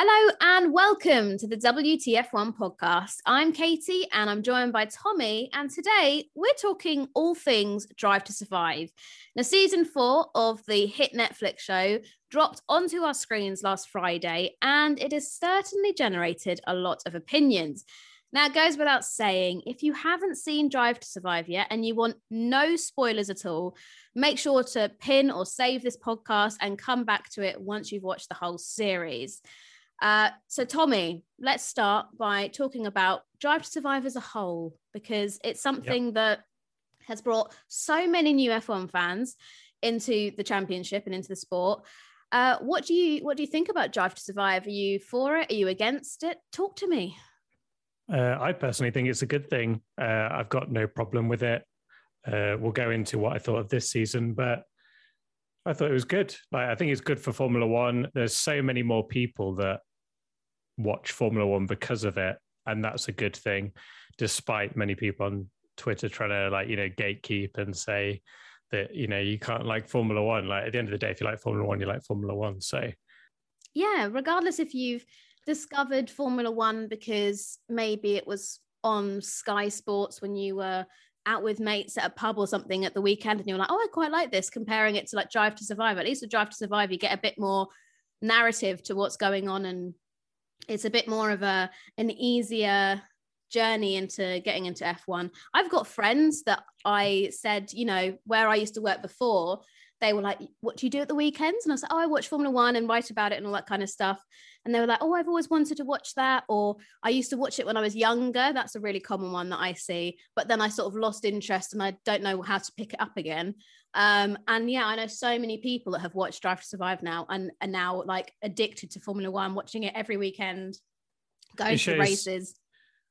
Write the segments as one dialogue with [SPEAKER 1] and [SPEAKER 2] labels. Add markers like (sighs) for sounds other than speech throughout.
[SPEAKER 1] Hello and welcome to the WTF1 podcast. I'm Katie and I'm joined by Tommy. And today we're talking all things Drive to Survive. Now, season four of the hit Netflix show dropped onto our screens last Friday, and it has certainly generated a lot of opinions. Now, it goes without saying, if you haven't seen Drive to Survive yet and you want no spoilers at all, make sure to pin or save this podcast and come back to it once you've watched the whole series. Uh, so, Tommy, let's start by talking about Drive to Survive as a whole, because it's something yep. that has brought so many new F1 fans into the championship and into the sport. Uh, what do you what do you think about Drive to Survive? Are you for it? Are you against it? Talk to me.
[SPEAKER 2] Uh, I personally think it's a good thing. Uh, I've got no problem with it. Uh, we'll go into what I thought of this season, but I thought it was good. Like I think it's good for Formula One. There's so many more people that watch Formula One because of it, and that's a good thing. Despite many people on Twitter trying to like you know gatekeep and say that you know you can't like Formula One. Like at the end of the day, if you like Formula One, you like Formula One. So
[SPEAKER 1] yeah, regardless if you've discovered Formula One because maybe it was on Sky Sports when you were out with mates at a pub or something at the weekend and you're like, oh, I quite like this, comparing it to like Drive to Survive. At least with Drive to Survive, you get a bit more narrative to what's going on and it's a bit more of a an easier journey into getting into F1. I've got friends that I said, you know, where I used to work before, they were like, What do you do at the weekends? And I said, Oh, I watch Formula One and write about it and all that kind of stuff. And they were like, Oh, I've always wanted to watch that. Or I used to watch it when I was younger. That's a really common one that I see. But then I sort of lost interest and I don't know how to pick it up again. Um, and yeah, I know so many people that have watched Drive to Survive now and are now like addicted to Formula One, watching it every weekend, going shows, to races.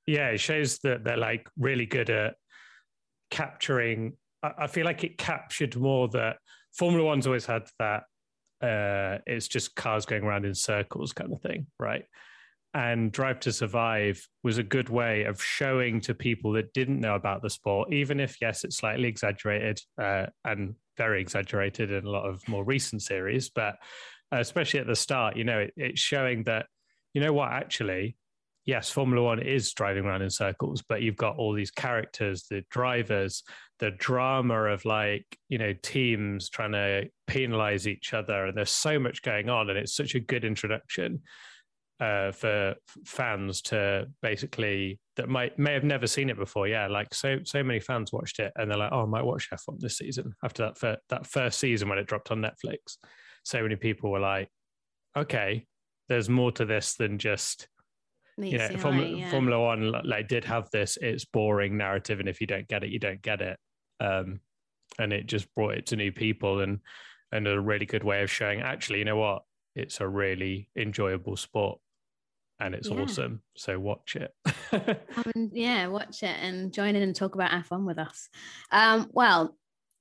[SPEAKER 2] Yeah, it shows that they're like really good at capturing. I feel like it captured more that Formula One's always had that. Uh, it's just cars going around in circles kind of thing, right? And Drive to Survive was a good way of showing to people that didn't know about the sport, even if, yes, it's slightly exaggerated uh, and very exaggerated in a lot of more recent series, but especially at the start, you know, it, it's showing that, you know what, actually, yes, Formula One is driving around in circles, but you've got all these characters, the drivers, the drama of like, you know, teams trying to penalize each other. And there's so much going on. And it's such a good introduction uh, for fans to basically that might may have never seen it before. Yeah, like so so many fans watched it and they're like, oh, I might watch F1 this season after that fir- that first season when it dropped on Netflix. So many people were like, okay, there's more to this than just. you know, Formula, yeah. Formula One like did have this. It's boring narrative, and if you don't get it, you don't get it. Um, and it just brought it to new people, and and a really good way of showing. Actually, you know what? It's a really enjoyable sport and it's yeah. awesome. So watch it.
[SPEAKER 1] um, (laughs) yeah, watch it and join in and talk about F1 with us. Um, well,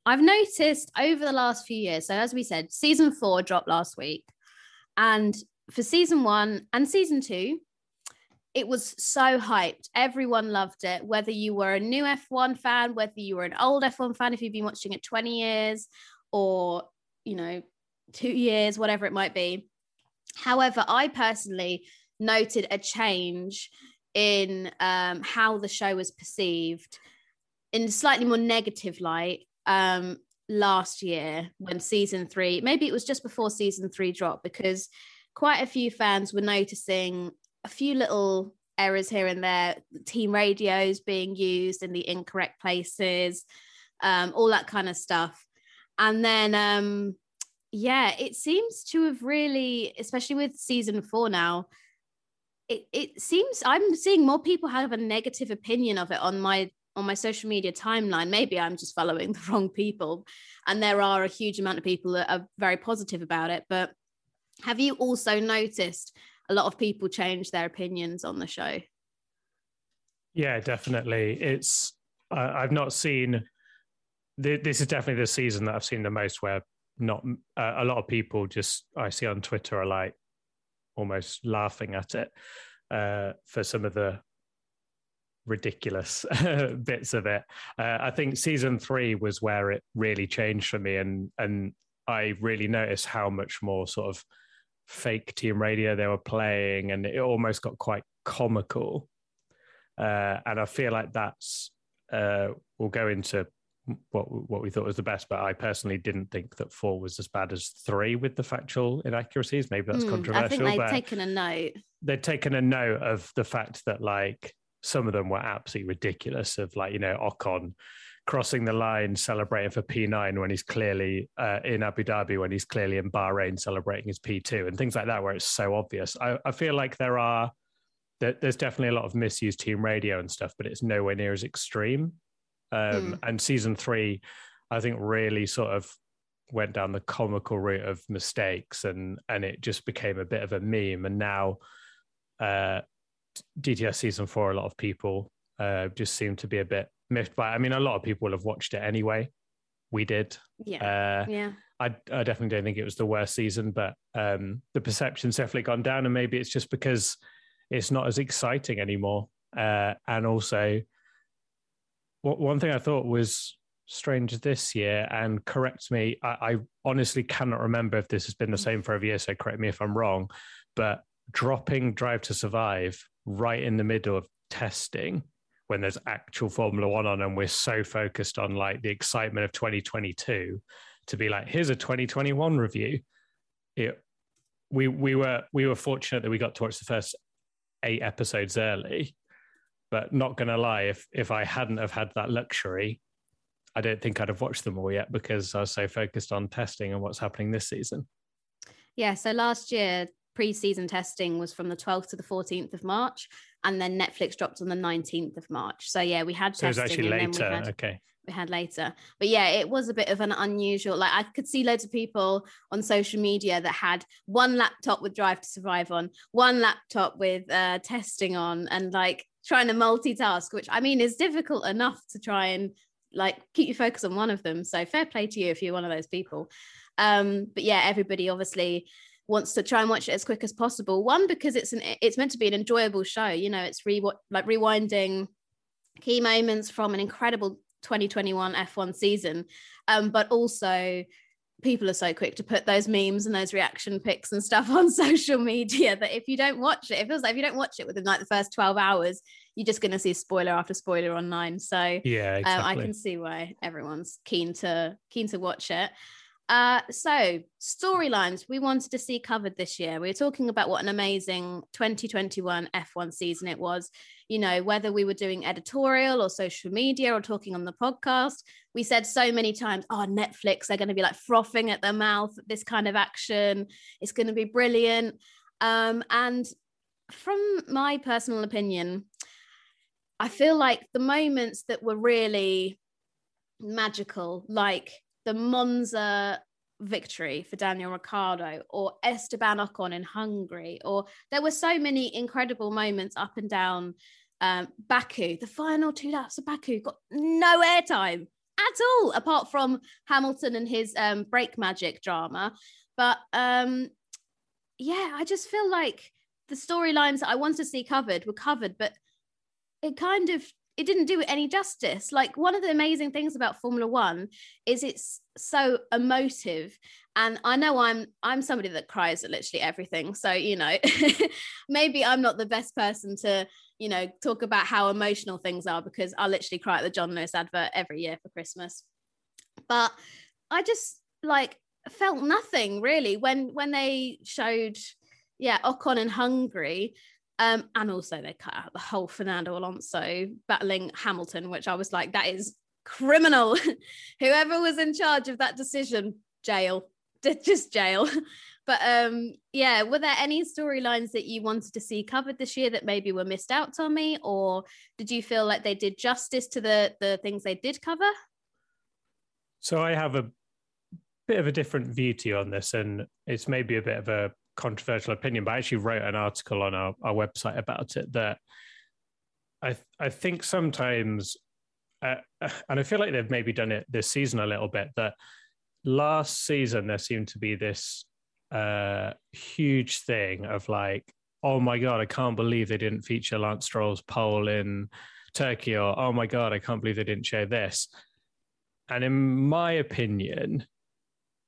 [SPEAKER 1] I've noticed over the last few years, so as we said, season four dropped last week. And for season one and season two, it was so hyped. Everyone loved it, whether you were a new F1 fan, whether you were an old F1 fan, if you've been watching it 20 years or, you know, two years, whatever it might be. However, I personally noted a change in um, how the show was perceived in slightly more negative light um, last year when season three, maybe it was just before season three dropped, because quite a few fans were noticing a few little errors here and there, team radios being used in the incorrect places, um, all that kind of stuff. And then, um, yeah, it seems to have really, especially with season four now, it, it seems I'm seeing more people have a negative opinion of it on my on my social media timeline. Maybe I'm just following (laughs) the wrong people. And there are a huge amount of people that are very positive about it. But have you also noticed a lot of people change their opinions on the show.
[SPEAKER 2] Yeah, definitely. It's uh, I've not seen. This is definitely the season that I've seen the most where not uh, a lot of people just I see on Twitter are like almost laughing at it uh, for some of the ridiculous (laughs) bits of it. Uh, I think season three was where it really changed for me, and and I really noticed how much more sort of fake team radio they were playing, and it almost got quite comical. Uh, and I feel like that's uh, we'll go into what what we thought was the best, but I personally didn't think that four was as bad as three with the factual inaccuracies. Maybe that's mm, controversial. I
[SPEAKER 1] think they've taken a note.
[SPEAKER 2] They've taken a note of the fact that like some of them were absolutely ridiculous. Of like you know Ocon crossing the line celebrating for P9 when he's clearly uh, in Abu Dhabi when he's clearly in Bahrain celebrating his P2 and things like that where it's so obvious. I, I feel like there are there's definitely a lot of misused team radio and stuff, but it's nowhere near as extreme um, mm. And season three, I think, really sort of went down the comical route of mistakes, and and it just became a bit of a meme. And now, uh, DTS season four, a lot of people uh, just seem to be a bit miffed by. It. I mean, a lot of people will have watched it anyway. We did.
[SPEAKER 1] Yeah. Uh, yeah. I,
[SPEAKER 2] I definitely don't think it was the worst season, but um, the perception's definitely gone down, and maybe it's just because it's not as exciting anymore. Uh, and also, one thing I thought was strange this year, and correct me, I, I, honestly cannot remember if this has been the same for every year, so correct me if I'm wrong, but dropping Drive to Survive right in the middle of testing when there's actual Formula One on, and we're so focused on like the excitement of 2022 to be like, here's a 2021 review. It, we we were we were fortunate that we got to watch the first eight episodes early but not going to lie, if if I hadn't have had that luxury, I don't think I'd have watched them all yet because I was so focused on testing and what's happening this season.
[SPEAKER 1] Yeah. So last year, pre-season testing was from the 12th to the 14th of March, and then Netflix dropped on the 19th of March. So yeah, we had
[SPEAKER 2] so testing. it was actually later.
[SPEAKER 1] Had,
[SPEAKER 2] okay.
[SPEAKER 1] We had later, but yeah, it was a bit of an unusual. Like I could see loads of people on social media that had one laptop with Drive to Survive on, one laptop with uh, testing on, and like trying to multitask, which I mean is difficult enough to try and like keep you focus on one of them. So fair play to you if you're one of those people. Um, but yeah, everybody obviously wants to try and watch it as quick as possible. One because it's an it's meant to be an enjoyable show. You know, it's re like rewinding key moments from an incredible 2021 F1 season, um, but also people are so quick to put those memes and those reaction pics and stuff (laughs) on social media that if you don't watch it, it feels like if you don't watch it within like the first 12 hours, you're just going to see spoiler after spoiler online. So
[SPEAKER 2] yeah, exactly.
[SPEAKER 1] um, I can see why everyone's keen to keen to watch it. Uh, so storylines we wanted to see covered this year. We were talking about what an amazing 2021 F1 season it was. You know, whether we were doing editorial or social media or talking on the podcast, we said so many times, oh, Netflix, they're going to be like frothing at their mouth this kind of action. It's going to be brilliant. Um, and from my personal opinion, I feel like the moments that were really magical, like the Monza victory for Daniel Ricciardo or Esteban Ocon in Hungary, or there were so many incredible moments up and down um, Baku. The final two laps of Baku got no airtime at all, apart from Hamilton and his um, brake magic drama. But um, yeah, I just feel like the storylines that I wanted to see covered were covered, but it kind of it didn't do it any justice. Like one of the amazing things about Formula One is it's so emotive. And I know I'm I'm somebody that cries at literally everything. So, you know, (laughs) maybe I'm not the best person to, you know, talk about how emotional things are because I literally cry at the John Lewis advert every year for Christmas. But I just like felt nothing really when when they showed yeah Ocon and Hungary um, and also they cut out the whole Fernando Alonso battling Hamilton, which I was like, that is criminal. (laughs) Whoever was in charge of that decision, jail, (laughs) just jail. (laughs) but um, yeah, were there any storylines that you wanted to see covered this year that maybe were missed out, Tommy, or did you feel like they did justice to the the things they did cover?
[SPEAKER 2] So I have a bit of a different view to you on this, and it's maybe a bit of a controversial opinion, but I actually wrote an article on our, our website about it that I I think sometimes, uh, (sighs) and I feel like they've maybe done it this season a little bit. That last season there seemed to be this uh, huge thing of like, oh my god, I can't believe they didn't feature Lance Stroll's pole in Turkey, or oh my god, I can't believe they didn't show this. And in my opinion,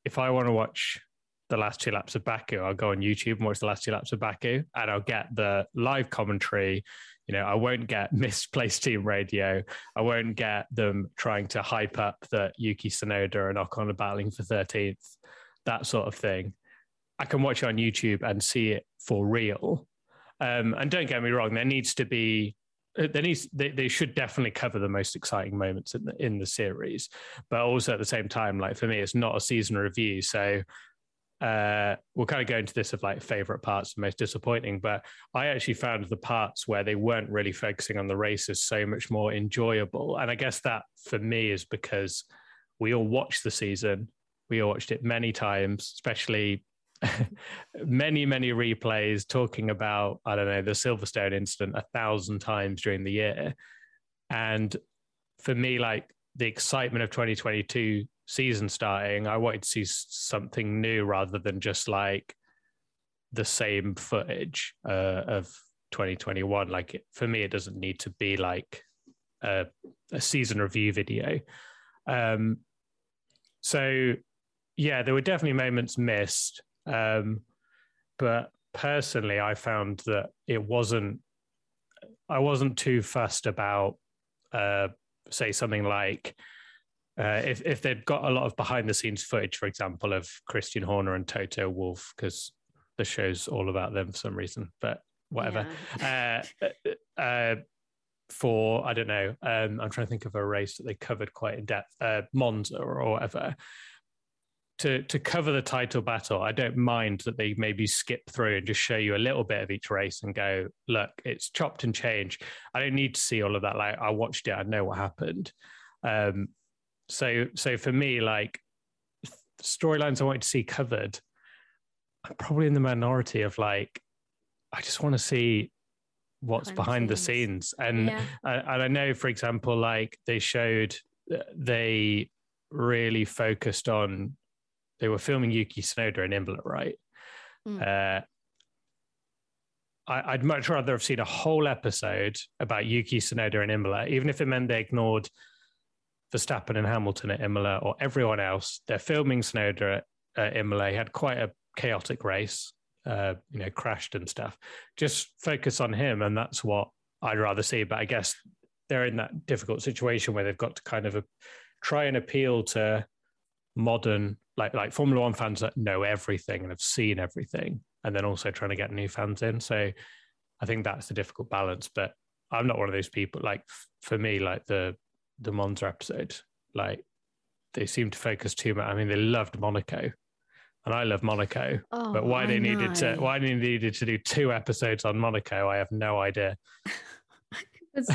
[SPEAKER 2] if I want to watch the last two laps of Baku, I'll go on YouTube and watch the last two laps of Baku, and I'll get the live commentary. You know, I won't get (laughs) misplaced team radio. I won't get them trying to hype up that Yuki Tsunoda and Ocon are battling for 13th, that sort of thing. I can watch it on YouTube and see it for real. Um, and don't get me wrong, there needs to be there needs they, they should definitely cover the most exciting moments in the in the series, but also at the same time, like for me, it's not a season review, so uh, we'll kind of go into this of like favorite parts most disappointing. But I actually found the parts where they weren't really focusing on the races so much more enjoyable, and I guess that for me is because we all watched the season, we all watched it many times, especially (laughs) many, many replays talking about, I don't know, the Silverstone incident a thousand times during the year. And for me, like the excitement of 2022 season starting, I wanted to see something new rather than just like the same footage uh, of 2021. Like for me, it doesn't need to be like a, a season review video. Um, so yeah, there were definitely moments missed. Um, but personally, I found that it wasn't. I wasn't too fussed about, uh, say, something like uh, if if they'd got a lot of behind the scenes footage, for example, of Christian Horner and Toto Wolff, because the show's all about them for some reason. But whatever. Yeah. Uh, uh, for I don't know. Um, I'm trying to think of a race that they covered quite in depth, uh, Monza or whatever to to cover the title battle, I don't mind that they maybe skip through and just show you a little bit of each race and go, look, it's chopped and changed. I don't need to see all of that. Like I watched it, I know what happened. Um, so so for me, like storylines I wanted to see covered, I'm probably in the minority of like, I just want to see what's behind, behind the scenes. And yeah. and I know, for example, like they showed uh, they really focused on they were filming Yuki Tsunoda in Imola, right? Mm. Uh, I, would much rather have seen a whole episode about Yuki Tsunoda in Imola, even if it meant they ignored Verstappen and Hamilton at Imola or everyone else. They're filming Tsunoda at, at Imola. He had quite a chaotic race, uh, you know, crashed and stuff. Just focus on him, and that's what I'd rather see. But I guess they're in that difficult situation where they've got to kind of a, try and appeal to modern like like Formula One fans that know everything and have seen everything, and then also trying to get new fans in. So I think that's the difficult balance. But I'm not one of those people. Like for me, like the the Monza episode, like they seem to focus too much. I mean, they loved Monaco, and I love Monaco. Oh, but why I they know. needed to why they needed to do two episodes on Monaco, I have no idea. (laughs)
[SPEAKER 1] It's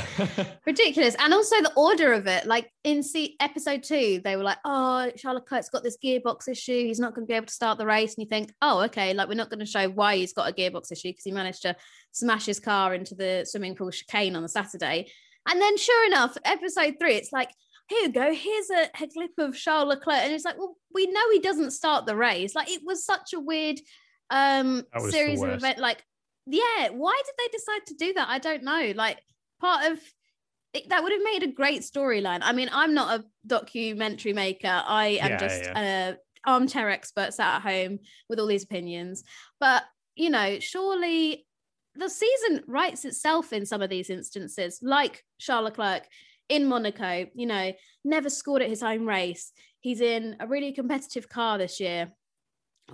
[SPEAKER 1] ridiculous. And also the order of it. Like in see episode two, they were like, oh, Charlotte Leclerc's got this gearbox issue. He's not going to be able to start the race. And you think, oh, okay, like we're not going to show why he's got a gearbox issue because he managed to smash his car into the swimming pool chicane on the Saturday. And then sure enough, episode three, it's like, here you go, here's a, a clip of Charles Leclerc. And it's like, well, we know he doesn't start the race. Like it was such a weird um series of event. Like, yeah, why did they decide to do that? I don't know. Like part of it, that would have made a great storyline. I mean, I'm not a documentary maker. I am yeah, just yeah. an armchair expert sat at home with all these opinions. But you know, surely the season writes itself in some of these instances, like Charles Leclerc in Monaco. You know, never scored at his home race. He's in a really competitive car this year,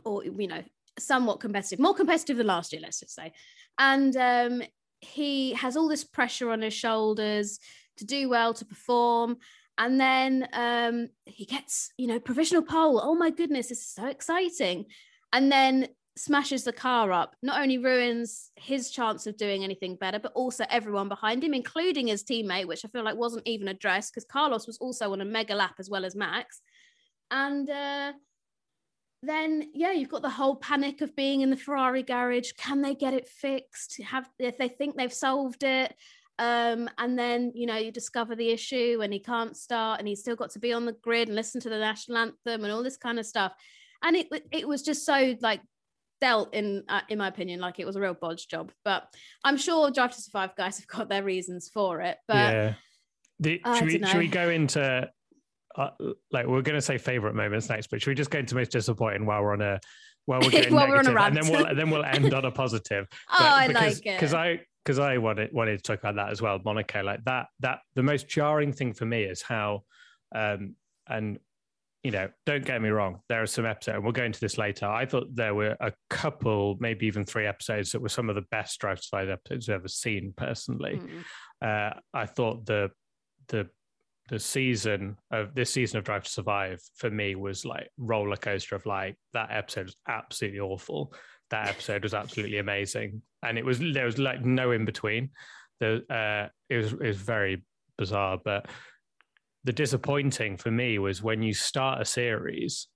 [SPEAKER 1] or you know, somewhat competitive, more competitive than last year, let's just say. And um, he has all this pressure on his shoulders to do well, to perform. And then um, he gets, you know, provisional pole. Oh my goodness, this is so exciting. And then smashes the car up, not only ruins his chance of doing anything better, but also everyone behind him, including his teammate, which I feel like wasn't even addressed because Carlos was also on a mega lap as well as Max. And uh, then yeah, you've got the whole panic of being in the Ferrari garage. Can they get it fixed? Have if they think they've solved it? Um, and then you know you discover the issue and he can't start and he's still got to be on the grid and listen to the national anthem and all this kind of stuff and it it was just so like dealt in uh, in my opinion like it was a real bodge job but i'm sure drive to survive guys have got their reasons for it but yeah
[SPEAKER 2] the, should, we, should we go into uh, like we're going to say favorite moments next but should we just go into most disappointing while we're on a while we're (laughs) getting while negative, we're on a rant. and then we'll then we'll end on a positive (laughs)
[SPEAKER 1] oh i because, like
[SPEAKER 2] it because i because I wanted wanted to talk about that as well, Monaco. Like that that the most jarring thing for me is how, um, and you know, don't get me wrong, there are some episodes, and we'll go into this later. I thought there were a couple, maybe even three episodes that were some of the best Drive to Survive episodes I've ever seen personally. Mm. Uh, I thought the the the season of this season of Drive to Survive for me was like roller coaster of like that episode was absolutely awful that episode was absolutely amazing, and it was there was like no in between. The uh, it was it was very bizarre, but the disappointing for me was when you start a series.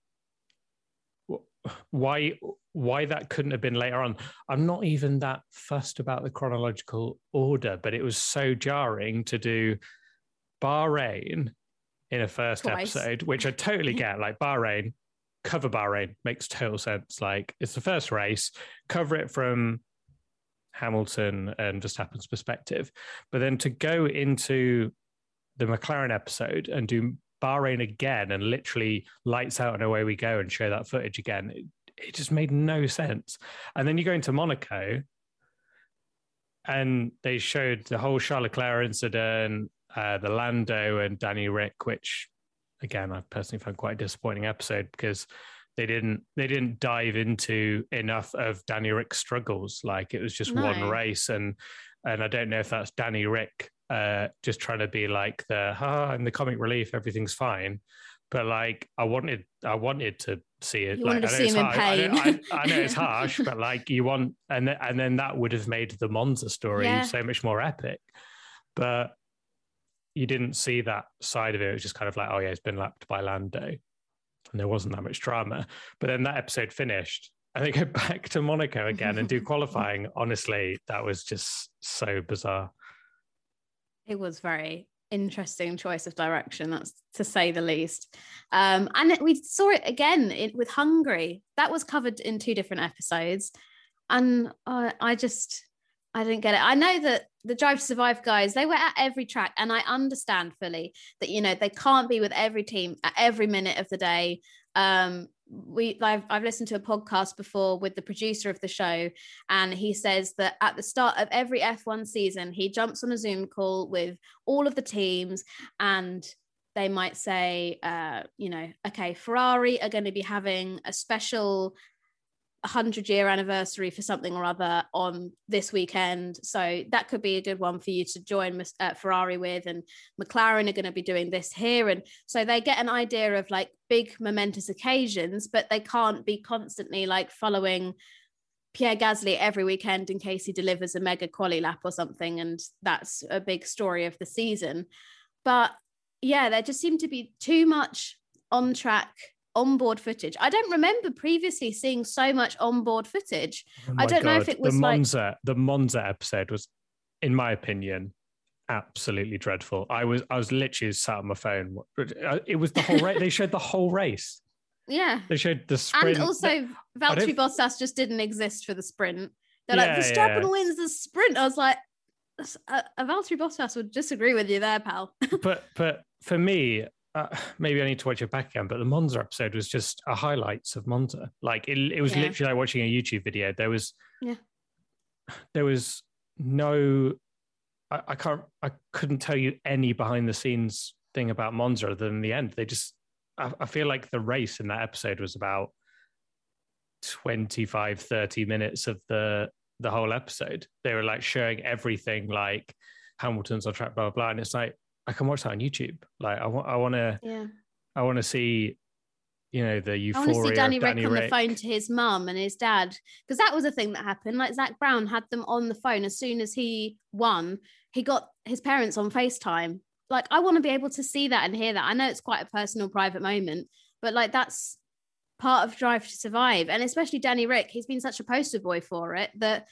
[SPEAKER 2] Why why that couldn't have been later on? I'm not even that fussed about the chronological order, but it was so jarring to do Bahrain in a first Twice. episode, which I totally (laughs) get. Like Bahrain, cover Bahrain makes total sense. Like it's the first race, cover it from Hamilton and Verstappen's perspective, but then to go into the McLaren episode and do Bahrain again and literally lights out and away we go and show that footage again, it, it just made no sense. And then you go into Monaco and they showed the whole Charles Leclerc incident, uh, the Lando and Danny Ric, which again, I personally found quite a disappointing episode because they didn't they didn't dive into enough of Danny Ric's struggles. Like it was just no. one race, and and I don't know if that's Danny Ric uh, just trying to be like the ah, I'm the comic relief, everything's fine. But like I wanted, I wanted to see it.
[SPEAKER 1] You
[SPEAKER 2] like,
[SPEAKER 1] wanted to see him in pain.
[SPEAKER 2] I know, I, I know, it's (laughs) harsh, but like you want, and then, and then that would have made the Monza story yeah. so much more epic. But you didn't see that side of it. It was just kind of like, oh yeah, it's been lapped by Lando, and there wasn't that much drama. But then that episode finished, and they go back to Monaco again and do (laughs) qualifying. Honestly, that was just so bizarre.
[SPEAKER 1] It was very interesting choice of direction that's to say the least um, and we saw it again in, with hungary that was covered in two different episodes and uh, i just I didn't get it. I know that the Drive to Survive guys, they were at every track, and I understand fully that you know they can't be with every team at every minute of the day. Um, we I've, I've listened to a podcast before with the producer of the show, and he says that at the start of every F1 season, he jumps on a Zoom call with all of the teams and they might say, uh, you know, okay, Ferrari are going to be having a special 100 year anniversary for something or other on this weekend. So that could be a good one for you to join uh, Ferrari with. And McLaren are going to be doing this here. And so they get an idea of like big momentous occasions, but they can't be constantly like following Pierre Gasly every weekend in case he delivers a mega quali lap or something. And that's a big story of the season. But yeah, there just seemed to be too much on track onboard footage. I don't remember previously seeing so much onboard footage. Oh I don't God. know if it was
[SPEAKER 2] the Monza.
[SPEAKER 1] Like...
[SPEAKER 2] The Monza episode was, in my opinion, absolutely dreadful. I was I was literally sat on my phone. Uh, it was the whole race. they showed the whole race. (laughs)
[SPEAKER 1] Yeah,
[SPEAKER 2] they showed the sprint.
[SPEAKER 1] And also, Valtteri Bottas just didn't exist for the sprint. They're yeah, like, Verstappen yeah. wins the sprint. I was like, a, a uh, uh, Valtteri Bottas would disagree with you there, pal. (laughs)
[SPEAKER 2] but but for me, uh, (sighs) maybe I need to watch it back again, but the Monza episode was just a highlights of Monza. Like it, it was yeah. literally like watching a YouTube video. There was,
[SPEAKER 1] yeah, (sighs)
[SPEAKER 2] there was no, I, I can't, I couldn't tell you any behind the scenes thing about Monza other than the end. They just, I, I feel like the race in that episode was about 25, 30 minutes of the, the whole episode. They were like showing everything like Hamilton's on track, blah, blah, blah. And it's like, I can watch that on YouTube. Like I want, I want to,
[SPEAKER 1] yeah.
[SPEAKER 2] I want to see, you know, the euphoria. I want to see
[SPEAKER 1] Danny,
[SPEAKER 2] Danny
[SPEAKER 1] Ric on the phone to his mum and his dad because that was a thing that happened. Like Zak Brown had them on the phone as soon as he won. He got his parents on Facetime. Like I want to be able to see that and hear that. I know it's quite a personal, private moment, but like that's part of Drive to Survive, and especially Danny Ric. He's been such a poster boy for it that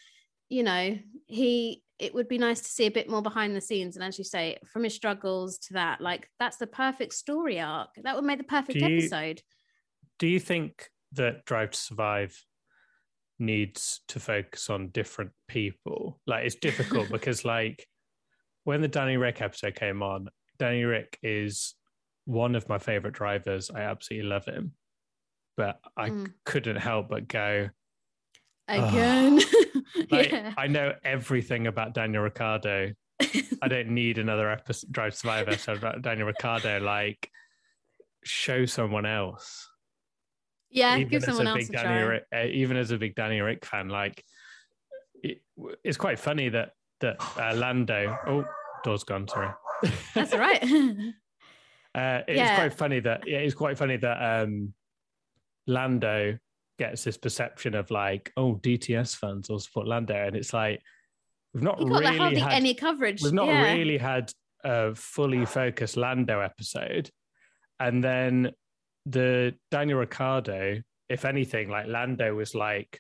[SPEAKER 1] you know he. It would be nice to see a bit more behind the scenes, and as you say, from his struggles to that, like that's the perfect story arc. That would make the perfect
[SPEAKER 2] Do you-
[SPEAKER 1] episode.
[SPEAKER 2] Do you think that Drive to Survive needs to focus on different people? Like it's difficult (laughs) because like when the Danny Ric episode came on, Danny Ric is one of my favorite drivers. I absolutely love him. But I
[SPEAKER 1] Mm.
[SPEAKER 2] couldn't help but go,
[SPEAKER 1] Again, (laughs)
[SPEAKER 2] like,
[SPEAKER 1] yeah.
[SPEAKER 2] I know everything about Daniel Ricciardo. I don't (laughs) need another episode, Drive to Survive episode about Daniel Ricciardo. Like, show someone else.
[SPEAKER 1] yeah,
[SPEAKER 2] even
[SPEAKER 1] give someone
[SPEAKER 2] a
[SPEAKER 1] else a
[SPEAKER 2] Danny
[SPEAKER 1] try.
[SPEAKER 2] Rick, uh, even as a big Danny Ric fan, like it, it's quite funny that that uh, Lando. Oh, door's gone. Sorry.
[SPEAKER 1] That's all right. (laughs)
[SPEAKER 2] uh, it's
[SPEAKER 1] Yeah.
[SPEAKER 2] quite funny that yeah, it's quite funny that um, Lando gets this perception of like, oh, DTS fans will support Lando, and it's like we've not
[SPEAKER 1] he got like
[SPEAKER 2] really had
[SPEAKER 1] any coverage.
[SPEAKER 2] we've not
[SPEAKER 1] yeah.
[SPEAKER 2] really had a fully focused Lando episode. And then the Daniel Ricciardo, if anything, like Lando was like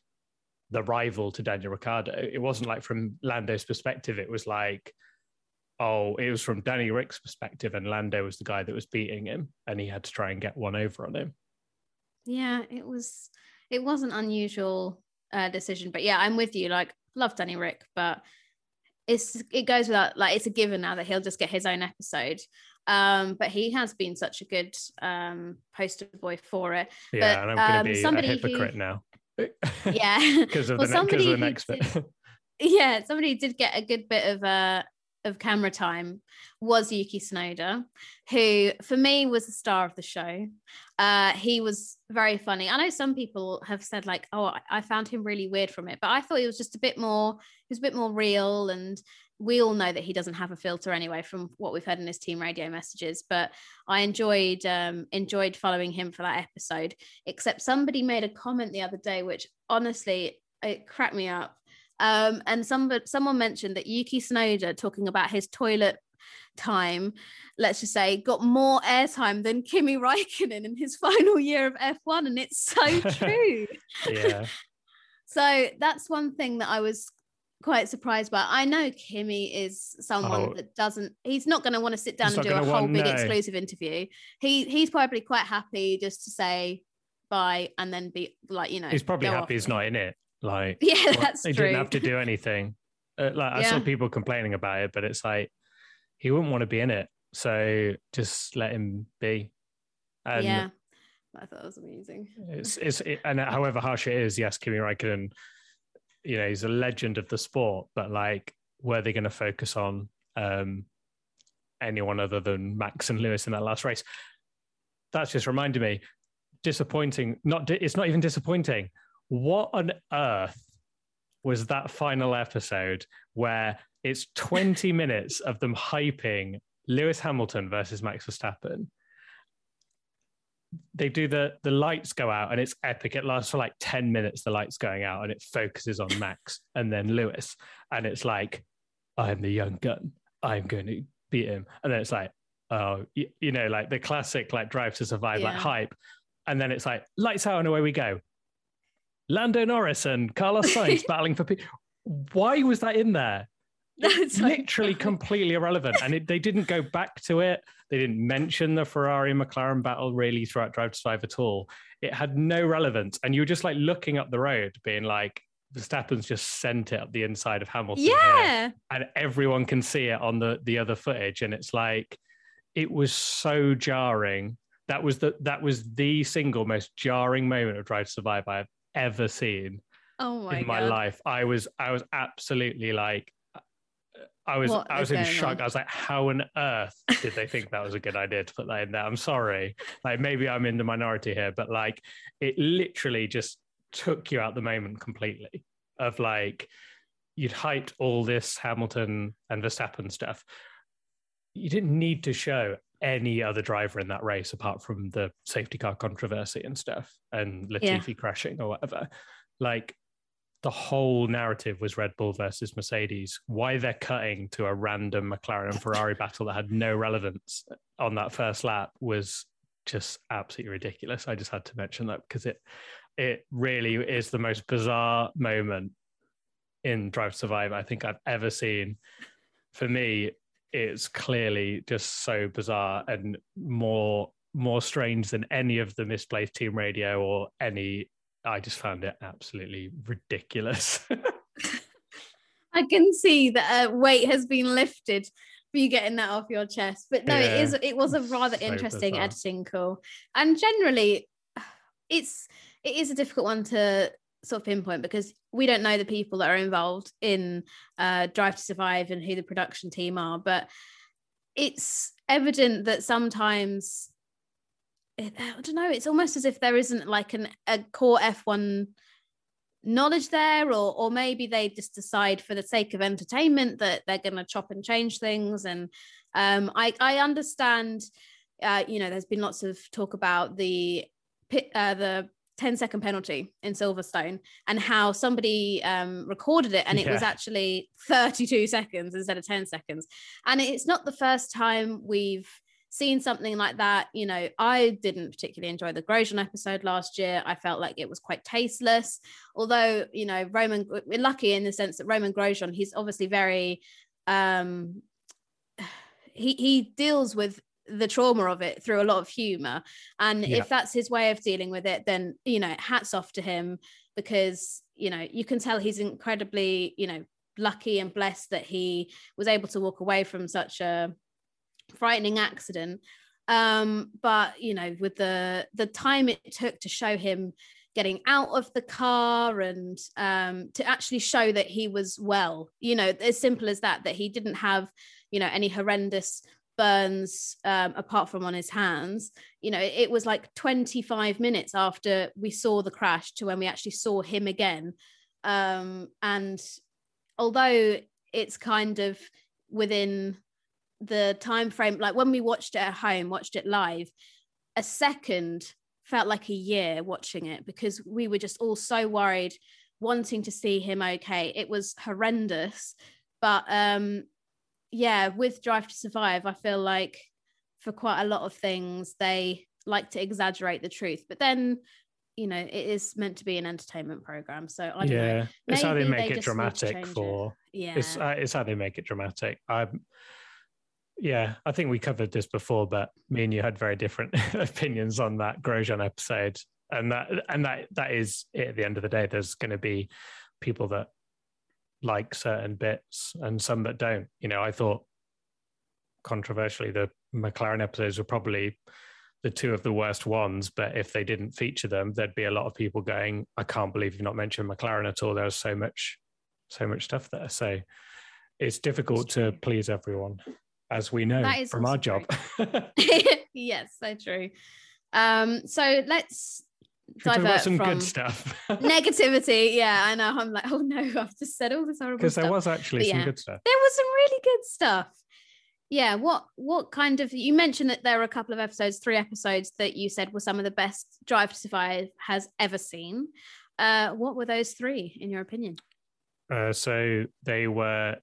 [SPEAKER 2] the rival to Daniel Ricciardo. It wasn't like from Lando's perspective, it was like, oh, it was from Danny Ric's perspective, and Lando was the guy that was beating him, and he had to try and get one over on him.
[SPEAKER 1] yeah it was it was an unusual uh decision but yeah i'm with you like love danny ric but it's it goes without like it's a given now that he'll just get his own episode um but he has been such a good um poster boy for it
[SPEAKER 2] Yeah,
[SPEAKER 1] But,
[SPEAKER 2] and I'm going
[SPEAKER 1] um,
[SPEAKER 2] to be
[SPEAKER 1] somebody
[SPEAKER 2] a
[SPEAKER 1] who-
[SPEAKER 2] hypocrite now.
[SPEAKER 1] yeah (laughs)
[SPEAKER 2] because of,
[SPEAKER 1] Well,
[SPEAKER 2] the ne- of the
[SPEAKER 1] who
[SPEAKER 2] next bit.
[SPEAKER 1] did- yeah somebody did get a good bit of uh of camera time was Yuki Tsunoda, who for me was the star of the show. Uh, he was very funny. I know some people have said like, "Oh, I- found him really weird from it," but I thought he was just a bit more. He was a bit more real, and we all know that he doesn't have a filter anyway, from what we've heard in his team radio messages. But I enjoyed um, enjoyed following him for that episode. Except somebody made a comment the other day, which honestly it cracked me up. Um, and some someone mentioned that Yuki Tsunoda talking about his toilet time, let's just say, got more airtime than Kimi Raikkonen in his (laughs) final year of F1, and it's so (laughs) true.
[SPEAKER 2] yeah, (laughs)
[SPEAKER 1] so that's one thing that I was quite surprised by. I know Kimi is someone
[SPEAKER 2] Oh.
[SPEAKER 1] that doesn't. He's not going to want to sit down and do a whole
[SPEAKER 2] want-
[SPEAKER 1] big
[SPEAKER 2] no.
[SPEAKER 1] exclusive interview. He he's probably quite happy just to say bye and then be like, you know,
[SPEAKER 2] he's probably happy
[SPEAKER 1] off.
[SPEAKER 2] he's not in it. Like, (laughs)
[SPEAKER 1] Yeah,
[SPEAKER 2] Well,
[SPEAKER 1] that's
[SPEAKER 2] he
[SPEAKER 1] true.
[SPEAKER 2] didn't have to do anything. Uh, like I saw people complaining about it, but it's like he wouldn't want to be in it, so just let him be. And
[SPEAKER 1] yeah, I thought it was amazing.
[SPEAKER 2] it's it's it, and however harsh it is, yes, Kimi Raikkonen, you know, he's a legend of the sport, but like, were they going to focus on um anyone other than Max and Lewis in that last race? That's just reminded me. Disappointing. Not di- it's not even disappointing. What on earth was that final episode where it's 20 (laughs) minutes of them hyping Lewis Hamilton versus Max Verstappen? They do the the lights go out and it's epic. It lasts for like 10 minutes, the lights going out, and it focuses on Max (laughs) and then Lewis. And it's like, I am the young gun. I'm going to beat him. And then it's like, oh, you, you know, like the classic like drive to survive, like hype. And then it's like, lights out and away we go. Lando Norris and Carlos (laughs) Sainz battling for people. Why was that in there? (laughs)
[SPEAKER 1] That's
[SPEAKER 2] Literally completely irrelevant. And it, they didn't go back to it. They didn't mention the Ferrari McLaren battle really throughout Drive to Survive at all. It had no relevance. And you were just like looking up the road, being like, Verstappen's just sent it up the inside of Hamilton. here
[SPEAKER 1] Yeah,
[SPEAKER 2] and everyone can see it on the the other footage and it's like it was so jarring that was the that was the single most jarring moment of drive to survive i've ever seen
[SPEAKER 1] oh my
[SPEAKER 2] in my
[SPEAKER 1] god,
[SPEAKER 2] life. I was i was absolutely like i was
[SPEAKER 1] What
[SPEAKER 2] i was in shock.
[SPEAKER 1] on?
[SPEAKER 2] i was like how on earth did they think that was a good idea to put that in there? I'm sorry. Like maybe i'm in the minority here but like it literally just took you out the moment completely of like you'd hyped all this Hamilton and Verstappen stuff. You didn't need to show any other driver in that race apart from the safety car controversy and stuff and
[SPEAKER 1] Yeah.
[SPEAKER 2] Latifi crashing or whatever. Like the whole narrative was Red Bull versus Mercedes. Why they're cutting to a random McLaren and Ferrari battle that had no relevance on that first lap was just absolutely ridiculous. I just had to mention that because it it really is the most bizarre moment in Drive Survive I think I've ever seen. For me, it's clearly just so bizarre and more more strange than any of the misplaced team radio or any I just found it absolutely ridiculous. (laughs)
[SPEAKER 1] I can see that a weight has been lifted for you getting that off your chest. But no, yeah, it is it was a rather so interesting bizarre. editing call. And generally it's it is a difficult one to sort of pinpoint because we don't know the people that are involved in uh, Drive to Survive and who the production team are, but it's evident that sometimes I don't know. It's almost as if there isn't like an a core F1 knowledge there, or or maybe they just decide for the sake of entertainment that they're going to chop and change things. And um, I I understand. Uh, you know, there's been lots of talk about the uh, the 10 second penalty in Silverstone and how somebody um, recorded it and it yeah. was actually 32 seconds instead of 10 seconds. And it's not the first time we've seen something like that. You know, I didn't particularly enjoy the Grosjean episode last year. I felt like it was quite tasteless. Although, you know, Romain, we're lucky in the sense that Romain Grosjean, he's obviously very, um, (sighs) he, he deals with the trauma of it through a lot of humor and yeah. if that's his way of dealing with it then you know hats off to him because you know you can tell he's incredibly you know lucky and blessed that he was able to walk away from such a frightening accident um but you know with the the time it took to show him getting out of the car and um to actually show that he was well you know as simple as that that he didn't have you know any horrendous burns um, apart from on his hands. You know it was like 25 minutes after we saw the crash to when we actually saw him again. Um, and although it's kind of within the time frame like when we watched it at home watched it live a second felt like a year watching it because we were just all so worried wanting to see him okay. It was horrendous but um yeah, with Drive to Survive, I feel like for quite a lot of things they like to exaggerate the truth, but then you know it is meant to be an entertainment program. So I yeah,
[SPEAKER 2] it's how they make they it dramatic for it. yeah, it's uh, it's how they make it dramatic. I'm yeah, I think we covered this before, but me and you had very different (laughs) opinions on that Grosjean episode, and that and that that is it at the end of the day. There's going to be people that like certain bits and some that don't. You know, I thought controversially the McLaren episodes were probably the two of the worst ones, but if they didn't feature them, there'd be a lot of people going, I can't believe you've not mentioned McLaren at all. There's so much, so much stuff there. So it's difficult to please everyone, as we know from our job. (laughs) (laughs)
[SPEAKER 1] yes, so true. Um, so let's
[SPEAKER 2] divert some from good stuff. (laughs)
[SPEAKER 1] negativity. Yeah, I know. I'm like, oh no, I've just said all this horrible stuff.
[SPEAKER 2] Because there was actually but some yeah, good stuff.
[SPEAKER 1] There was some really good stuff. Yeah. What what kind of you mentioned that there were a couple of episodes, three episodes that you said were some of the best Drive to Survive has ever seen. Uh, what were those three, in your opinion?
[SPEAKER 2] Uh, so they were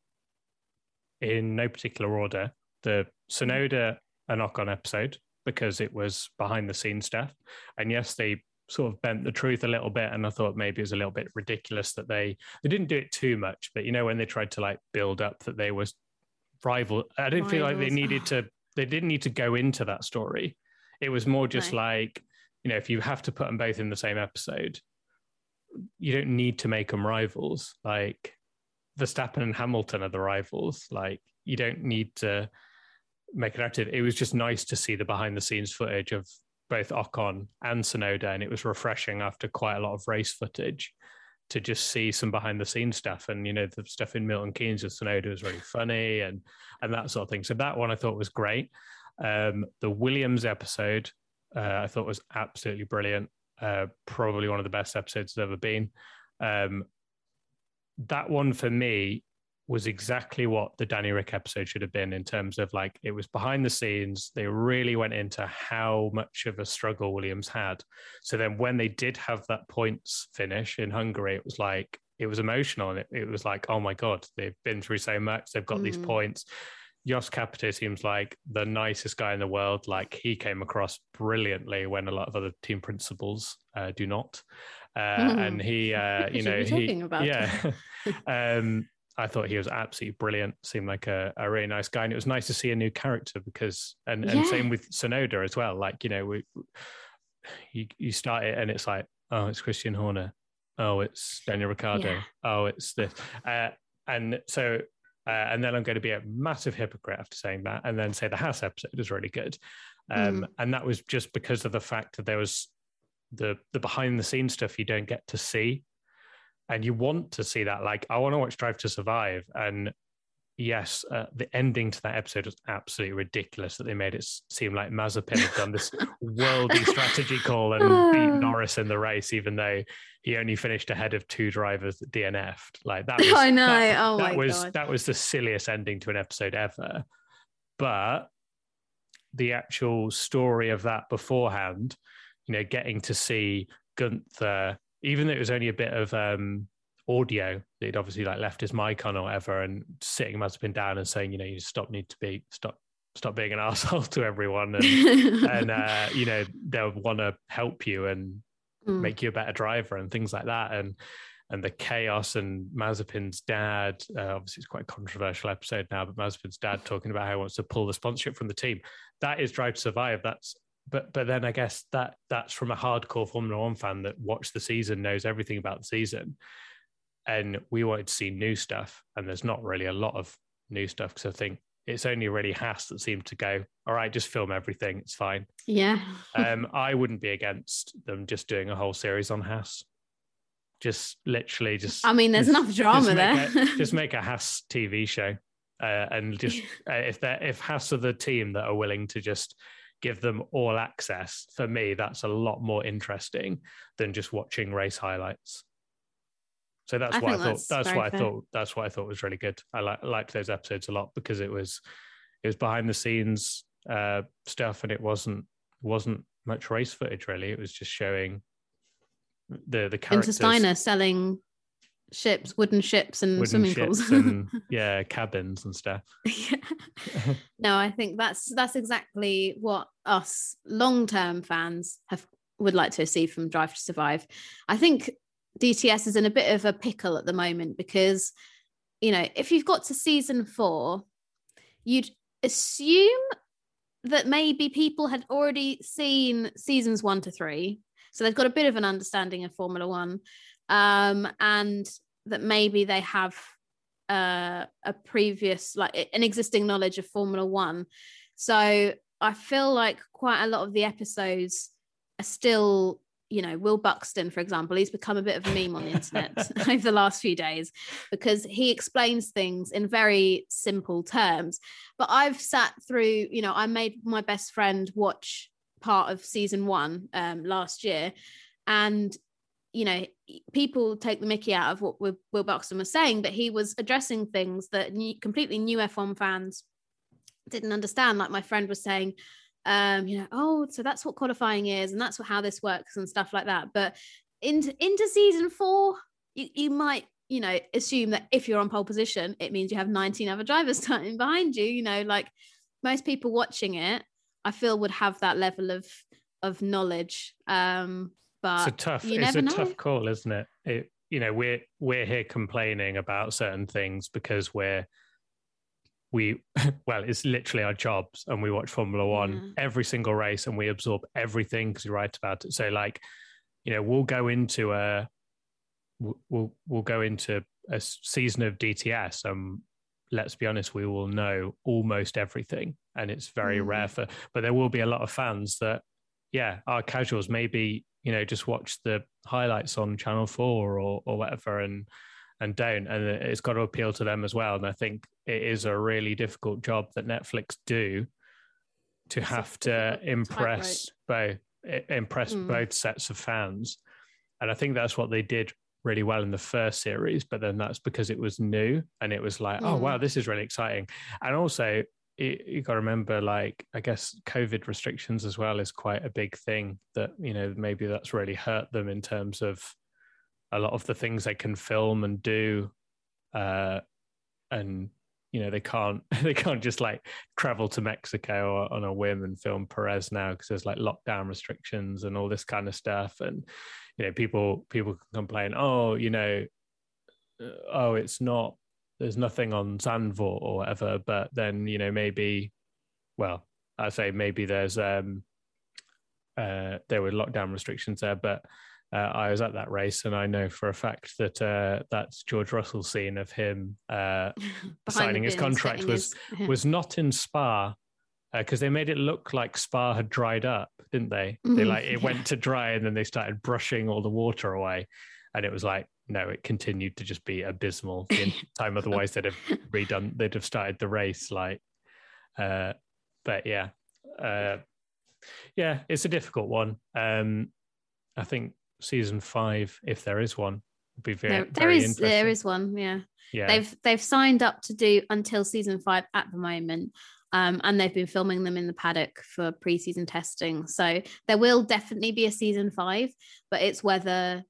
[SPEAKER 2] in no particular order. The Tsunoda a Ocon episode because it was behind the scenes stuff. And yes, they sort of bent the truth a little bit and i thought maybe it was a little bit ridiculous that they they didn't do it too much but you know when they tried to like build up that they was rival i didn't Rivals. feel like they needed to they didn't need to go into that story. It was more just like you know if you have to put them both in the same episode you don't need to make them rivals. Like Verstappen and Hamilton are the rivals. Like you don't need to make it active it was just nice to see the behind the scenes footage of both Ocon and Tsunoda, and it was refreshing after quite a lot of race footage to just see some behind the scenes stuff. And you know, the stuff in Milton Keynes with Tsunoda was really funny and and that sort of thing. So that one I thought was great. Um, the Williams episode uh, I thought was absolutely brilliant. Uh, probably one of the best episodes there's ever been. Um, that one for me was exactly what the Danny Ric episode should have been in terms of like it was behind the scenes. They really went into how much of a struggle Williams had. So then when they did have that points finish in Hungary, it was like it was emotional and it, it was like, oh my God, they've been through so much, they've got mm. these points. Jost Capito seems like the nicest guy in the world. Like he came across brilliantly when a lot of other team principals uh, do not. Uh, mm. And (laughs) he, uh, you know, he, yeah. (laughs) um, I thought he was absolutely brilliant. Seemed like a, a really nice guy, and it was nice to see a new character because, and, and yeah. same with Tsunoda as well. Like you know, we you you start it and it's like, oh, it's Christian Horner, oh, it's Daniel Ricciardo, yeah. oh, it's this, uh, and so uh, and then I'm going to be a massive hypocrite after saying that, and then say the Haas episode is really good, um, mm. and that was just because of the fact that there was the the behind the scenes stuff you don't get to see, and you want to see that. Like I want to watch Drive to Survive, and yes, uh, the ending to that episode was absolutely ridiculous that they made it seem like Mazepin had done this (laughs) worldy strategy call and (sighs) beat Norris in the race, even though he only finished ahead of two drivers that DNF'd. Like that was, (laughs)
[SPEAKER 1] I know.
[SPEAKER 2] That,
[SPEAKER 1] oh
[SPEAKER 2] that
[SPEAKER 1] my
[SPEAKER 2] was,
[SPEAKER 1] God.
[SPEAKER 2] That was the silliest ending to an episode ever. But the actual story of that beforehand, you know, getting to see Guenther, even though it was only a bit of um, audio he'd obviously like left his mic on or whatever and sitting Mazepin down and saying, you know, you stop need to be stop stop being an (laughs) asshole to everyone and (laughs) and uh, you know, they'll want to help you and mm. make you a better driver and things like that. And and the chaos and Mazepin's dad, uh, obviously it's quite a controversial episode now, but Mazepin's dad talking about how he wants to pull the sponsorship from the team. That is Drive to Survive. That's but but then I guess that that's from a hardcore Formula One fan that watched the season, knows everything about the season. And we wanted to see new stuff and there's not really a lot of new stuff because i think it's only really Haas that seemed to go all right just film everything it's fine.
[SPEAKER 1] Yeah. (laughs)
[SPEAKER 2] Um i wouldn't be against them just doing a whole series on Haas. Just literally just
[SPEAKER 1] i mean there's
[SPEAKER 2] just,
[SPEAKER 1] enough drama
[SPEAKER 2] just
[SPEAKER 1] there.
[SPEAKER 2] a, (laughs) just make a Haas tv show uh, and just uh, if they if Haas are the team that are willing to just give them all access for me that's a lot more interesting than just watching race highlights so that's I why I thought that's, that's why fair. I thought that's what I thought was really good. I li- liked those episodes a lot because it was it was behind the scenes uh, stuff and it wasn't wasn't much race footage really. It was just showing the the characters.
[SPEAKER 1] Steiner selling ships, wooden ships, and wooden swimming ships pools,
[SPEAKER 2] and (laughs) yeah, cabins and stuff.
[SPEAKER 1] yeah. (laughs) no, I think that's that's exactly what us long term fans have would like to see from Drive to Survive. I think DTS is in a bit of a pickle at the moment because, you know, if you've got to season four, you'd assume that maybe people had already seen seasons one to three. So they've got a bit of an understanding of Formula One. Um, and that maybe they have uh, a previous, like an existing knowledge of Formula One. So I feel like quite a lot of the episodes are still you know, Will Buxton, for example, he's become a bit of a meme on the internet (laughs) (laughs) over the last few days because he explains things in very simple terms. But I've sat through, you know, I made my best friend watch part of season one um, last year. And, you know, people take the mickey out of what Will Buxton was saying, but he was addressing things that new, completely new F1 fans didn't understand. Like my friend was saying, um, you know, oh, so that's what qualifying is, and that's what, how this works and stuff like that. But into into season four, you, you might you know assume that if you're on pole position, it means you have 19 other drivers (laughs) starting behind you. You know, like most people watching it, I feel would have that level of of knowledge. Um, but
[SPEAKER 2] it's a tough, it's a know. tough call, isn't it? It you know we're we're here complaining about certain things because we're we (laughs) well it's literally our jobs and we watch formula one mm. every single race and we absorb everything because we write about it so like you know we'll go into a we'll we'll go into a season of dts and let's be honest we will know almost everything and it's very mm. rare for but there will be a lot of fans that yeah our casuals maybe you know just watch the highlights on channel 4 or or whatever and and don't. And it's got to appeal to them as well. And i think it is a really difficult job that netflix do to it's have to impress both impress mm. both sets of fans. And i think that's what they did really well in the first series but then that's because it was new and it was like mm. oh wow this is really exciting. And also it, you got to remember like i guess covid restrictions as well is quite a big thing that you know maybe that's really hurt them in terms of a lot of the things they can film and do uh, and you know they can't (laughs) they can't just like travel to Mexico on a whim and film Perez now because there's like lockdown restrictions and all this kind of stuff. And you know people people can complain oh you know uh, oh it's not there's nothing on Zandvoort or whatever but then you know maybe well I say maybe there's um uh there were lockdown restrictions there but uh, I was at that race, and I know for a fact that uh, that's George Russell's scene of him uh, (laughs) signing his contract was his, was not in Spa because uh, they made it look like Spa had dried up, didn't they? Mm-hmm. They like it yeah. went to dry, and then they started brushing all the water away, and it was like no, it continued to just be abysmal the (laughs) time. Otherwise, they'd have redone, they'd have started the race like. Uh, but yeah, uh, yeah, it's a difficult one. Um, I think season five, if there is one, would be very. There,
[SPEAKER 1] there
[SPEAKER 2] very is
[SPEAKER 1] there is one, yeah. Yeah. They've they've signed up to do until season five at the moment. Um, and they've been filming them in the paddock for preseason testing. So there will definitely be a season five, but it's whether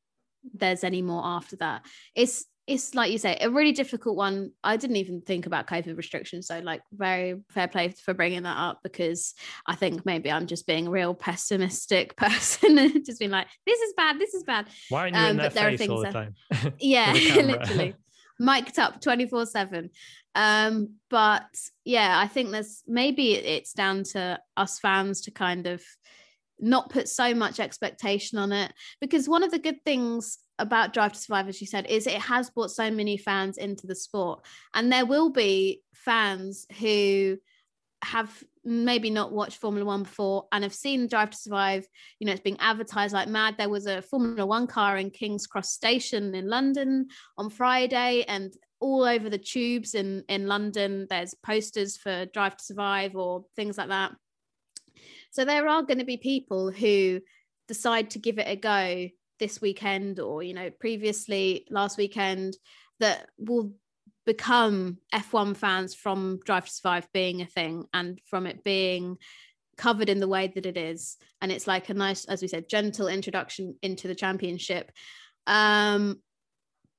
[SPEAKER 1] there's any more after that. It's it's like you say, a really difficult one. I didn't even think about COVID restrictions. So, like, very fair play for bringing that up because I think maybe I'm just being a real pessimistic (laughs) person and just being like, this is bad, this is bad.
[SPEAKER 2] Why aren't you um, in their face all the time? (laughs)
[SPEAKER 1] yeah, (laughs) literally. Mic'd up 24 7. Um, but yeah, I think there's maybe it's down to us fans to kind of not put so much expectation on it because one of the good things about Drive to Survive, as you said, is it has brought so many fans into the sport. And there will be fans who have maybe not watched Formula One before and have seen Drive to Survive. You know, it's being advertised like mad. There was a Formula One car in King's Cross Station in London on Friday, and all over the tubes in, in London, there's posters for Drive to Survive or things like that. So there are going to be people who decide to give it a go this weekend or you know previously last weekend that will become F1 fans from Drive to Survive being a thing and from it being covered in the way that it is. And it's like a nice as we said gentle introduction into the championship. Um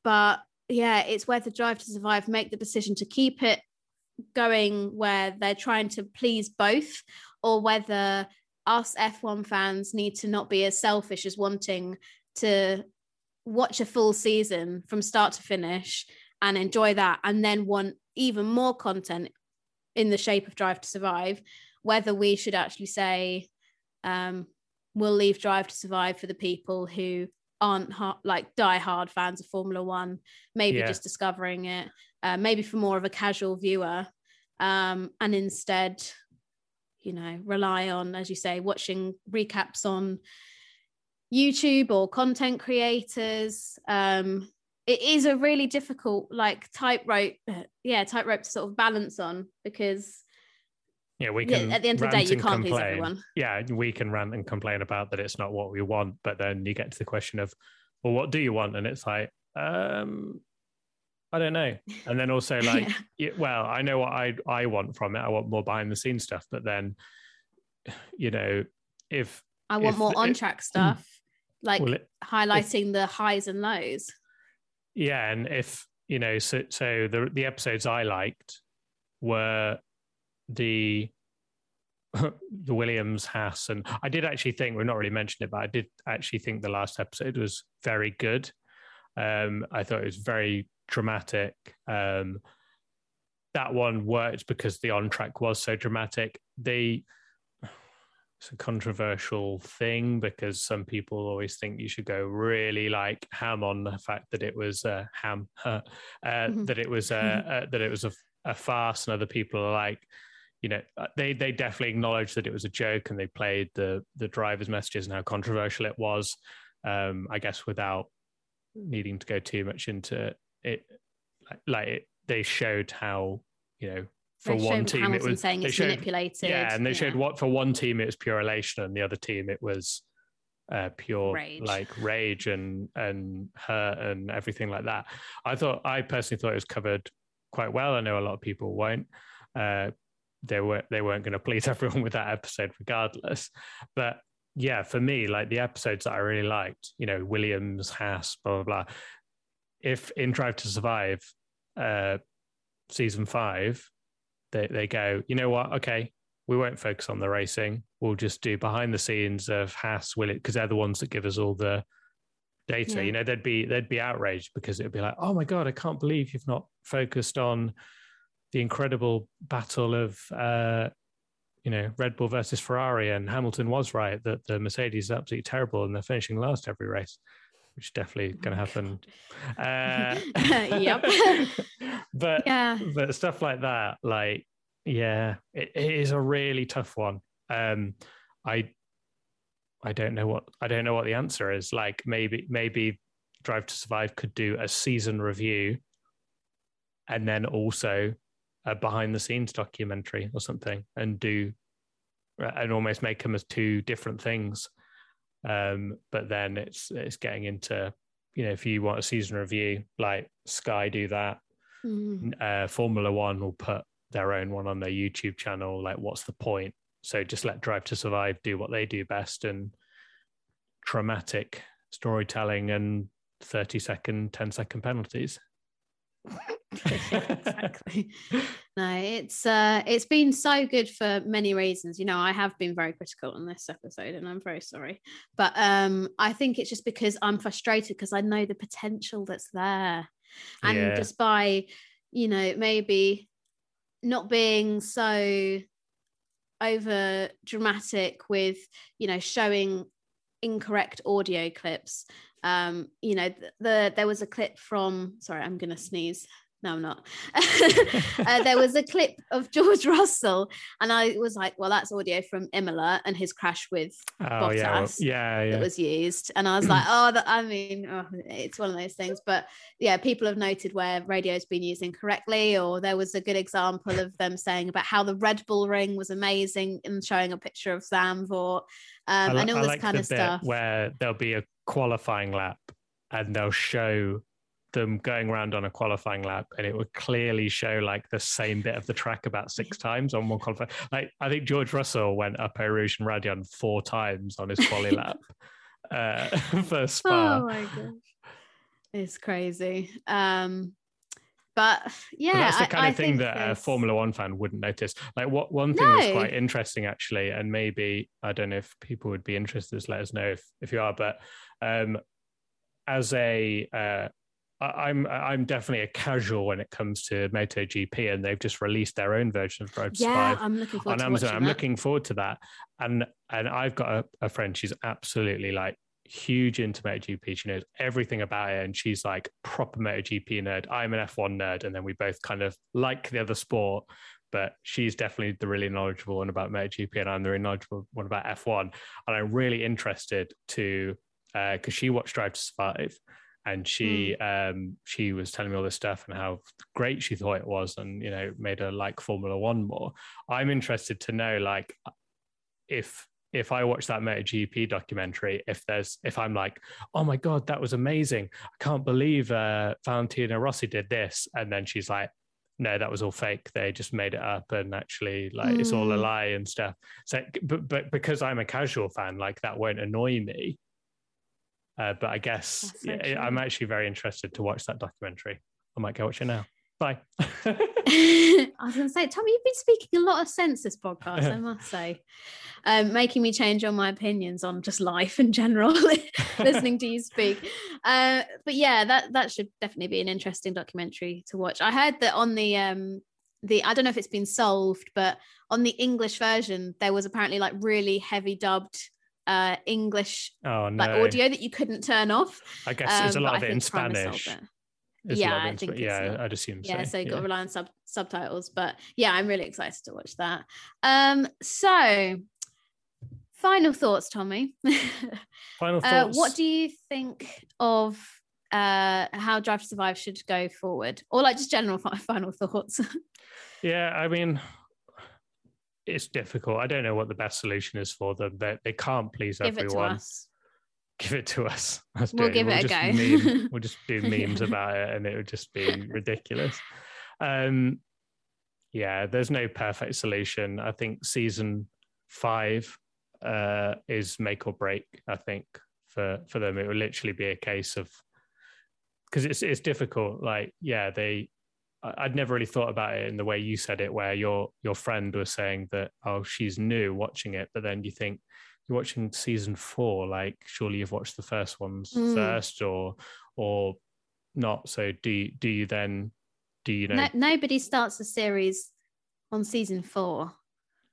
[SPEAKER 1] but yeah it's whether Drive to Survive make the decision to keep it going where they're trying to please both or whether us F1 fans need to not be as selfish as wanting to watch a full season from start to finish and enjoy that and then want even more content in the shape of drive to survive whether we should actually say um, we'll leave drive to survive for the people who aren't like die-hard fans of formula one maybe yeah. just discovering it uh, maybe for more of a casual viewer um, and instead you know rely on as you say watching recaps on YouTube or content creators. Um, it is a really difficult like tightrope, yeah, tightrope to sort of balance on because
[SPEAKER 2] yeah, we can.
[SPEAKER 1] Yeah, at the end of the day, you can't complain. please everyone.
[SPEAKER 2] Yeah, we can rant and complain about that it's not what we want, but then you get to the question of, well, what do you want? And it's like, um, I don't know. And then also (laughs) like, yeah. Well, I know what I I want from it. I want more behind the scenes stuff, but then, (sighs) you know, if
[SPEAKER 1] I want if, more on track (clears throat) stuff like well, it, highlighting if, the highs and lows.
[SPEAKER 2] Yeah, and if you know, so so the the episodes I liked were the (laughs) the Williams Haas, and I did actually think we've not really mentioned it, but I did actually think the last episode was very good. Um, I thought it was very dramatic. Um, that one worked because the on track was so dramatic. The it's a controversial thing because some people always think you should go really like ham on the fact that it was uh, ham, (laughs) uh, mm-hmm. that it was uh, (laughs) uh, that it was a, a, farce, and other people are like, you know, uh, they they definitely acknowledged that it was a joke, and they played the the driver's messages and how controversial it was. Um, I guess without needing to go too much into it, like, like it, they showed how you know for they one team
[SPEAKER 1] Hamilton
[SPEAKER 2] it was
[SPEAKER 1] saying it's showed, manipulated.
[SPEAKER 2] Yeah, and they yeah. showed what for one team it was pure elation, and the other team it was uh, pure rage. like rage and and hurt and everything like that. I thought I personally thought it was covered quite well. I know a lot of people won't. Uh, they were they weren't going to please (laughs) everyone with that episode regardless, but yeah, for me, like the episodes that I really liked, you know, Williams, Haas, blah blah blah. If in Drive to Survive, uh, season five, they they go, you know what? Okay, we won't focus on the racing. We'll just do behind the scenes of Haas, will it? Because they're the ones that give us all the data.
[SPEAKER 1] Yeah.
[SPEAKER 2] You know, they'd be they'd be outraged because it'd be like, oh my god, I can't believe you've not focused on the incredible battle of uh, you know Red Bull versus Ferrari, and Hamilton was right that the Mercedes is absolutely terrible and they're finishing last every race, which is definitely going to happen. Uh, (laughs) (laughs)
[SPEAKER 1] Yep.
[SPEAKER 2] but
[SPEAKER 1] yeah.
[SPEAKER 2] but stuff like that, like yeah, it, it is a really tough one. Um, I I don't know what I don't know what the answer is. Like maybe maybe Drive to Survive could do a season review, and then also a behind the scenes documentary or something, and do and almost make them as two different things. Um, but then it's it's getting into you know if you want a season review, like Sky do that.
[SPEAKER 1] Mm.
[SPEAKER 2] Uh, Formula One will put their own one on their YouTube channel. Like, what's the point? So just let Drive to Survive do what they do best and traumatic storytelling and 30 second, 10 second penalties. (laughs)
[SPEAKER 1] exactly. No, it's uh it's been so good for many reasons. You know, I have been very critical on this episode and I'm very sorry. But um I think it's just because I'm frustrated because I know the potential that's there. And
[SPEAKER 2] Yeah.
[SPEAKER 1] just by, you know, maybe not being so over dramatic with, you know, showing incorrect audio clips um you know the, the there was a clip from sorry i'm gonna sneeze no i'm not. (laughs) Uh, there was a clip of george (laughs) russell and i was like well that's audio from imola and his crash with
[SPEAKER 2] Oh yeah, well, yeah, yeah.
[SPEAKER 1] that was used. And i was like (clears throat) oh that, i mean oh, it's one of those things. But yeah people have noted where radio's been used incorrectly or there was a good example of them saying about how the red bull ring was amazing and showing a picture of Zandvoort. Um,
[SPEAKER 2] li-
[SPEAKER 1] and all
[SPEAKER 2] I
[SPEAKER 1] this
[SPEAKER 2] like
[SPEAKER 1] kind
[SPEAKER 2] the
[SPEAKER 1] of stuff.
[SPEAKER 2] where there'll be a qualifying lap and they'll show them going around on a qualifying lap and it would clearly show like the same bit of the track about six (laughs) times on one qualifying like i think george russell went up Eau Rouge and Raidillon four times on his quali lap (laughs) uh (laughs) for spa
[SPEAKER 1] Oh my gosh. It's crazy. Um but yeah,
[SPEAKER 2] But that's the kind
[SPEAKER 1] I
[SPEAKER 2] of thing that a Formula One fan wouldn't notice. Like what one thing that's quite interesting actually, and maybe I don't know if people would be interested. Just let us know if if you are. But um, as a uh, I'm I'm definitely a casual when it comes to MotoGP, and they've just released their own version of Drive to
[SPEAKER 1] Yeah,
[SPEAKER 2] Survive
[SPEAKER 1] I'm looking forward
[SPEAKER 2] on
[SPEAKER 1] to
[SPEAKER 2] Amazon. I'm
[SPEAKER 1] that.
[SPEAKER 2] looking forward to that. And and I've got a, a friend. She's absolutely like huge into MotoGP. She knows everything about it, and she's like proper MotoGP nerd. I'm an F1 nerd, and then we both kind of like the other sport. But she's definitely the really knowledgeable one about MotoGP, and I'm the really knowledgeable one about F1. And I'm really interested to uh, because she watched Drive to Survive, and she um she was telling me all this stuff and how great she thought it was and you know made her like formula one more. I'm interested to know like if if i watch that MotoGP documentary if there's if i'm like oh my god that was amazing. I can't believe uh Valentino Rossi did this. And then she's like no that was all fake. They just made it up and actually like it's all a
[SPEAKER 1] Mm.
[SPEAKER 2] lie and stuff. So but but because i'm a casual fan like that won't annoy me uh, but I guess
[SPEAKER 1] so
[SPEAKER 2] yeah, I'm actually very interested to watch that documentary. I might go watch it now. Bye. (laughs) (laughs)
[SPEAKER 1] I was going to say, Tommy, you've been speaking a lot of sense this podcast, I must say, um, making me change all my opinions on just life in general, (laughs) listening to you speak. Uh, but yeah, that that should definitely be an interesting documentary to watch. I heard that on the um, the I don't know if it's been solved, but on the English version, there was apparently like really heavy dubbed uh, English
[SPEAKER 2] oh no!
[SPEAKER 1] like audio that you couldn't turn off.
[SPEAKER 2] I guess there's a
[SPEAKER 1] Um,
[SPEAKER 2] lot of it in
[SPEAKER 1] think Prime has solved
[SPEAKER 2] Spanish.
[SPEAKER 1] it. Yeah, I think it's
[SPEAKER 2] yeah, I'd assume
[SPEAKER 1] yeah so you got to rely on sub- subtitles but yeah i'm really excited to watch that um so final thoughts tommy (laughs)
[SPEAKER 2] Final
[SPEAKER 1] uh,
[SPEAKER 2] thoughts.
[SPEAKER 1] what do you think of uh how drive to survive should go forward or like just general (laughs) final thoughts
[SPEAKER 2] Yeah, I mean, it's difficult. I don't know what the best solution is for them. They they can't please
[SPEAKER 1] give it to
[SPEAKER 2] everyone.
[SPEAKER 1] us (laughs)
[SPEAKER 2] Give it to us. Let's
[SPEAKER 1] We'll give it a
[SPEAKER 2] just
[SPEAKER 1] go.
[SPEAKER 2] meme- (laughs) we'll just do memes about it, and it would just be (laughs) ridiculous. Um, yeah, there's no perfect solution. I think season five uh, is make or break. I think for for them, it will literally be a case of because it's it's difficult. Like, yeah, they I'd never really thought about it in the way you said it, where your your friend was saying that oh she's new watching it, but then you think you're watching season four, like surely you've watched the first ones mm. first, or or not. So do you, do you then do you know? No,
[SPEAKER 1] nobody starts a series on season four.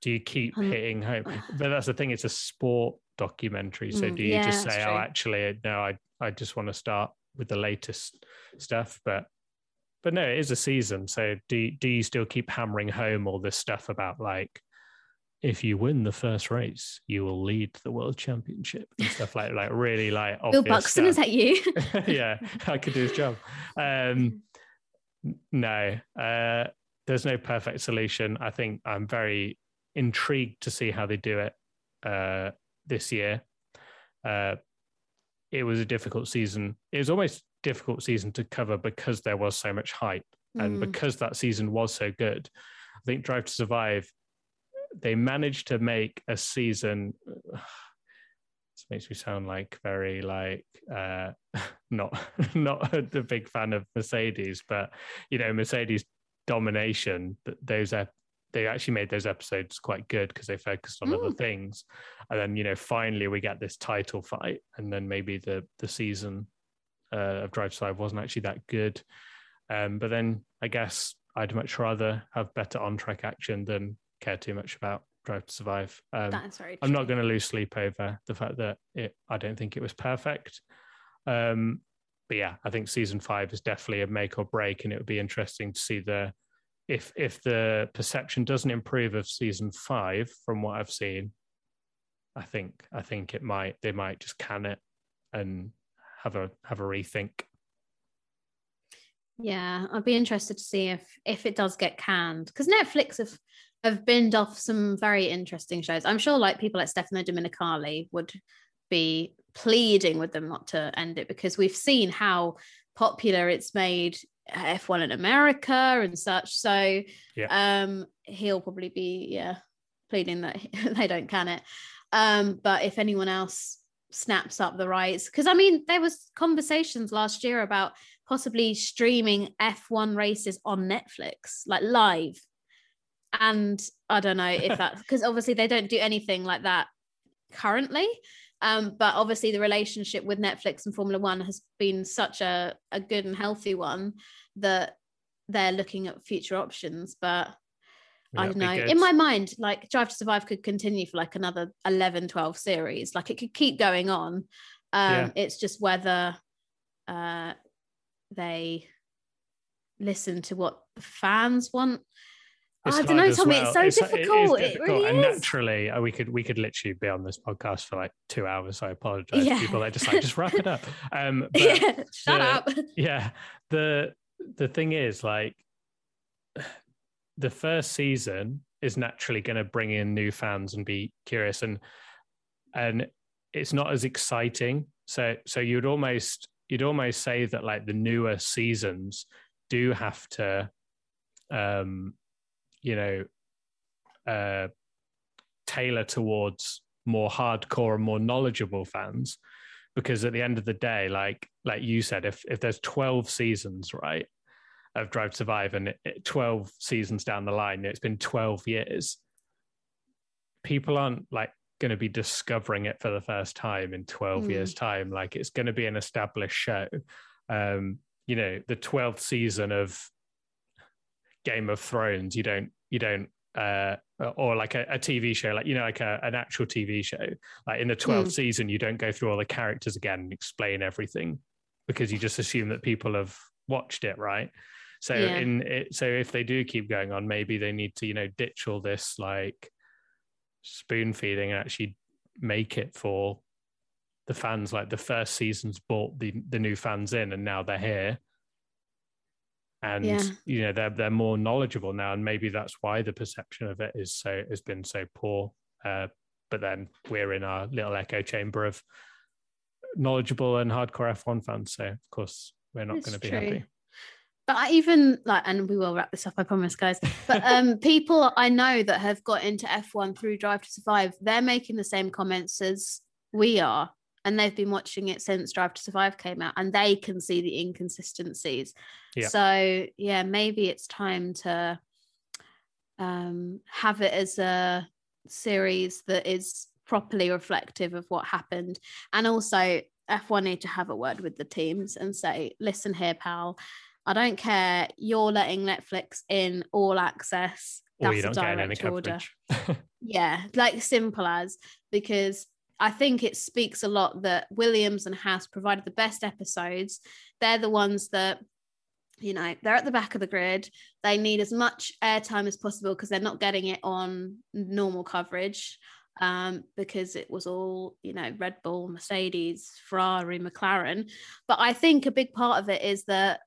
[SPEAKER 2] Do you keep um, hitting home? (sighs) But that's the thing; it's a sport documentary. So mm, do you yeah, just say, "Oh, actually, no, I I just want to start with the latest stuff"? But but no, it is a season. So do do you still keep hammering home all this stuff about like if you win the first race, you will lead the world championship and stuff like like really like
[SPEAKER 1] Bill Buxton, stuff. is that you? (laughs)
[SPEAKER 2] yeah, I could do his job. Um, no, uh, there's no perfect solution. I think I'm very intrigued to see how they do it uh, this year. Uh, it was a difficult season. It was almost difficult season to cover because there was so much hype mm. and because that season was so good. I think Drive to Survive, they managed to make a season. (sighs) This makes me sound like very like uh, (laughs) not (laughs) not the big fan of Mercedes, but you know Mercedes domination. Those are they actually made those episodes quite good because they focused on mm. other things, and then you know finally we get this title fight, and then maybe the the season uh, of Drive to Survive wasn't actually that good. Um, but then I guess I'd much rather have better on track action than care too much about Drive to Survive.
[SPEAKER 1] Um, That's very
[SPEAKER 2] I'm not going to lose sleep over the fact that it. I don't think it was perfect. Um, but yeah, I think season five is definitely a make or break, and it would be interesting to see the if if the perception doesn't improve of season five from what I've seen. I think I think it might they might just can it and have a have a rethink.
[SPEAKER 1] Yeah, I'd be interested to see if if it does get canned because Netflix have have binned off some very interesting shows. I'm sure like people like Stefano Domenicali would be pleading with them not to end it because we've seen how popular it's made F1 in America and such. So yeah. um he'll probably be yeah pleading that (laughs) they don't can it. Um, but if anyone else snaps up the rights. Because i mean there was conversations last year about possibly streaming f1 races on netflix like live. And i don't know if that (laughs) because obviously they don't do anything like that currently. Um, but obviously the relationship with netflix and formula one has been such a, a good and healthy one that they're looking at future options. But I don't know. In my mind, like Drive to Survive could continue for like another 11, 12 series. Like it could keep going on. Um, yeah. It's just whether uh, they listen to what the fans want. I don't know, Tommy. Well. It's so it's, difficult. It, it. Really
[SPEAKER 2] and naturally, uh, we could we could literally be on this podcast for like two hours. So I apologize. Yeah. People are just like just wrap it up. (laughs) Um,
[SPEAKER 1] but yeah, shut
[SPEAKER 2] the,
[SPEAKER 1] up. (laughs)
[SPEAKER 2] Yeah. The the thing is, like, the first season is naturally going to bring in new fans and be curious and and it's not as exciting. So so you'd almost you'd almost say that like the newer seasons do have to um you know uh tailor towards more hardcore and more knowledgeable fans because at the end of the day like like you said if if there's 12 seasons right of Drive to Survive, and it, it, 12 seasons down the line, it's been 12 years. People aren't like going to be discovering it for the first time in 12 mm. years' time. Like it's going to be an established show. Um, you know, the 12th season of Game of Thrones, you don't, you don't, uh, or like a, a, TV show, like you know, like a, an actual TV show. Like in the 12th mm. season, you don't go through all the characters again and explain everything because you just assume that people have watched it, right? So yeah. in it, so if they do keep going on, maybe they need to you know ditch all this like spoon feeding and actually make it for the fans. Like the first season's brought the the new fans in, and now they're here, and yeah. you know they're they're more knowledgeable now, and maybe that's why the perception of it is so has been so poor. Uh, but then we're in our little echo chamber of knowledgeable and hardcore F1 fans, so of course we're not going to be true. happy
[SPEAKER 1] but I even like, and we will wrap this up, I promise, guys. But um, (laughs) people I know that have got into F1 through Drive to Survive, they're making the same comments as we are. and they've been watching it since Drive to Survive came out, and they can see the inconsistencies.
[SPEAKER 2] Yeah.
[SPEAKER 1] So yeah, maybe it's time to um, have it as a series that is properly reflective of what happened, and also F1 need to have a word with the teams and say, listen here, pal. I don't care. You're letting Netflix in all access.
[SPEAKER 2] or
[SPEAKER 1] That's
[SPEAKER 2] you
[SPEAKER 1] a
[SPEAKER 2] don't get any
[SPEAKER 1] direct order.
[SPEAKER 2] coverage. (laughs)
[SPEAKER 1] Yeah, like simple as because I think it speaks a lot that Williams and Haas provided the best episodes. They're the ones that, you know, they're at the back of the grid. They need as much airtime as possible because they're not getting it on normal coverage um, because it was all, you know, Red Bull, Mercedes, Ferrari, McLaren. But I think a big part of it is that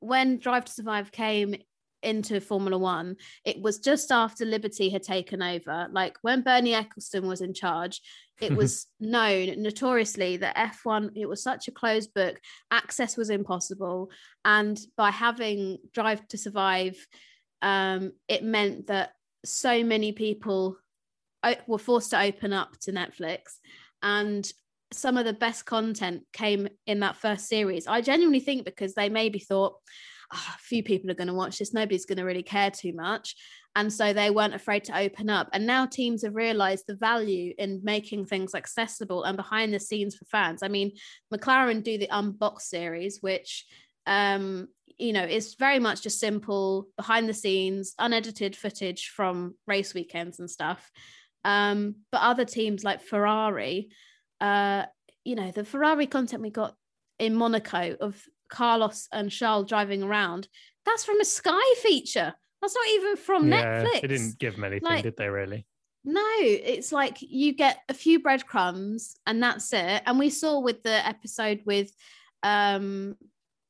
[SPEAKER 1] when Drive to Survive came into Formula One, it was just after Liberty had taken over. Like when Bernie Ecclestone was in charge, it was (laughs) known notoriously that F1, it was such a closed book, access was impossible. And by having Drive to Survive, um, it meant that so many people were forced to open up to Netflix. And some of the best content came in that first series. I genuinely think because they maybe thought, "Ah, a few people are going to watch this, nobody's going to really care too much. And so they weren't afraid to open up. And now teams have realized the value in making things accessible and behind the scenes for fans. I mean, McLaren do the Unbox series, which um, you know, is very much just simple behind the scenes, unedited footage from race weekends and stuff. Um, but other teams like Ferrari, uh, you know, the Ferrari content we got in Monaco of Carlos and Charles driving around, that's from a Sky feature. That's not even from
[SPEAKER 2] yeah,
[SPEAKER 1] Netflix.
[SPEAKER 2] they didn't give them anything,
[SPEAKER 1] Like-
[SPEAKER 2] did they? Really?
[SPEAKER 1] No, it's like you get a few breadcrumbs and that's it. And we saw with the episode with um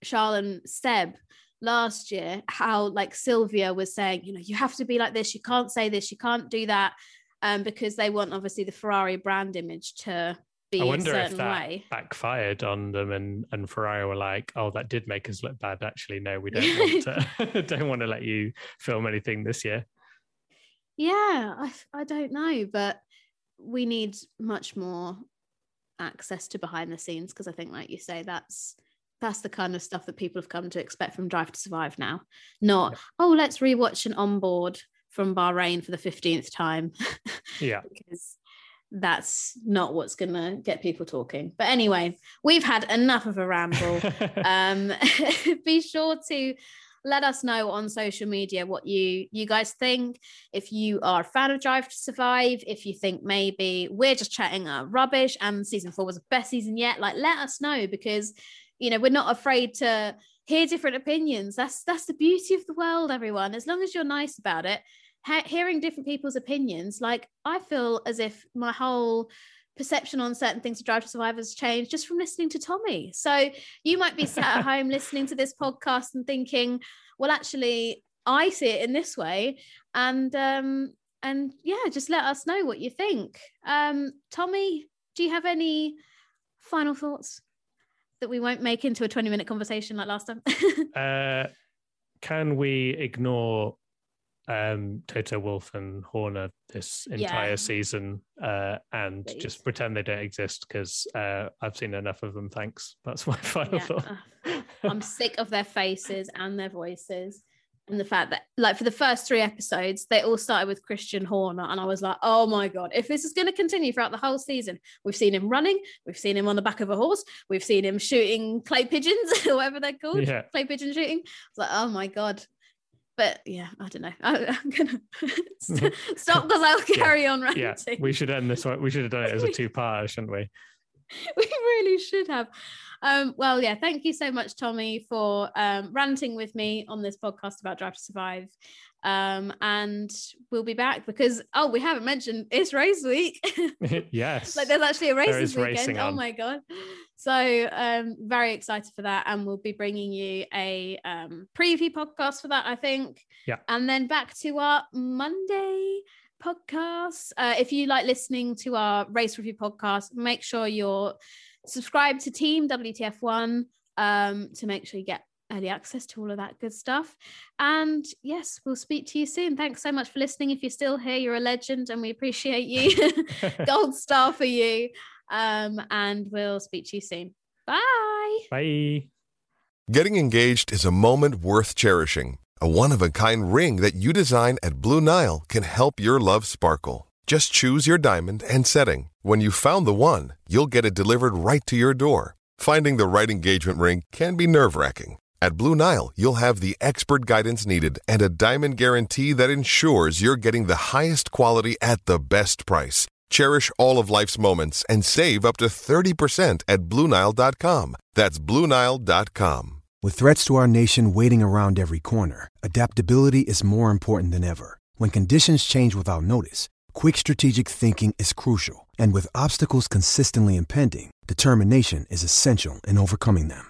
[SPEAKER 1] Charles and Seb last year how like Silvia was saying, you know, you have to be like this, you can't say this, you can't do that. Um, because they want obviously the Ferrari brand image to be
[SPEAKER 2] I
[SPEAKER 1] a
[SPEAKER 2] wonder if
[SPEAKER 1] certain
[SPEAKER 2] that
[SPEAKER 1] way.
[SPEAKER 2] backfired on them, and and Ferrari were like, "Oh, that did make us look bad." Actually, no, we don't want to. (laughs) (laughs) don't want to let you film anything this year.
[SPEAKER 1] Yeah, I, I don't know, but we need much more access to behind the scenes because I think, like you say, that's that's the kind of stuff that people have come to expect from Drive to Survive now. Not, oh, let's rewatch an onboard from Bahrain for the 15th time. (laughs)
[SPEAKER 2] Yeah.
[SPEAKER 1] because that's not what's going to get people talking. But anyway, we've had enough of a ramble. (laughs) um, (laughs) be sure to let us know on social media what you you guys think if you are a fan of drive to survive if you think maybe we're just chatting uh, rubbish and season four was the best season yet like let us know because you know we're not afraid to hear different opinions that's that's the beauty of the world everyone as long as you're nice about it he- hearing different people's opinions like i feel as if my whole perception on certain things to drive to survive has changed just from listening to tommy. So you might be sat at home listening to this podcast and thinking well actually i see it in this way and um and yeah just let us know what you think. Um tommy do you have any final thoughts that we won't make into a 20 minute conversation like last time? (laughs)
[SPEAKER 2] Uh, can we ignore um, Toto Wolff and Horner this entire
[SPEAKER 1] Yeah.
[SPEAKER 2] season uh, and
[SPEAKER 1] Please.
[SPEAKER 2] just pretend they don't exist? Because uh, I've seen enough of them. Thanks. That's (laughs) my final
[SPEAKER 1] Yeah,
[SPEAKER 2] thought.
[SPEAKER 1] I'm sick of their faces and their voices. And the fact that, like, for the first three episodes, they all started with Christian Horner. And I was like, oh my God, if this is going to continue throughout the whole season, we've seen him running, we've seen him on the back of a horse, we've seen him shooting clay pigeons, or (laughs) whatever they're called,
[SPEAKER 2] Yeah.
[SPEAKER 1] clay pigeon shooting. It's like, oh my God. But yeah, I don't know. I, (laughs) I'm going (laughs) to (laughs) stop because I'll carry on ranting.
[SPEAKER 2] yeah, we should end this one. We should have done it as a two-parter, shouldn't we?
[SPEAKER 1] we really should have. Um, well, yeah, thank you so much, Tommy, for um, ranting with me on this podcast about Drive to Survive. Um, and we'll be back because oh, we haven't mentioned it's race week. (laughs) (laughs)
[SPEAKER 2] yes.
[SPEAKER 1] like there's actually a race
[SPEAKER 2] There
[SPEAKER 1] this weekend. Oh
[SPEAKER 2] on.
[SPEAKER 1] my god! So um, very excited for that, and we'll be bringing you a um, preview podcast for that, I think.
[SPEAKER 2] Yeah.
[SPEAKER 1] And then back to our Monday podcast. Uh, if you like listening to our race review podcast, make sure you're subscribed to Team WTF1 um, to make sure you get early access to all of that good stuff. And yes, we'll speak to you soon. Thanks so much for listening. If you're still here, you're a legend and we appreciate you. (laughs) (laughs) Gold star for you. Um, and we'll speak to you soon. Bye.
[SPEAKER 2] Bye.
[SPEAKER 3] Getting engaged is a moment worth cherishing. A one of a kind ring that you design at Blue Nile can help your love sparkle. Just choose your diamond and setting. When you've found the one, you'll get it delivered right to your door. Finding the right engagement ring can be nerve wracking. At Blue Nile, you'll have the expert guidance needed and a diamond guarantee that ensures you're getting the highest quality at the best price. Cherish all of life's moments and save up to 30% at BlueNile.com. That's BlueNile.com.
[SPEAKER 4] With threats to our nation waiting around every corner, adaptability is more important than ever. When conditions change without notice, quick strategic thinking is crucial. And with obstacles consistently impending, determination is essential in overcoming them.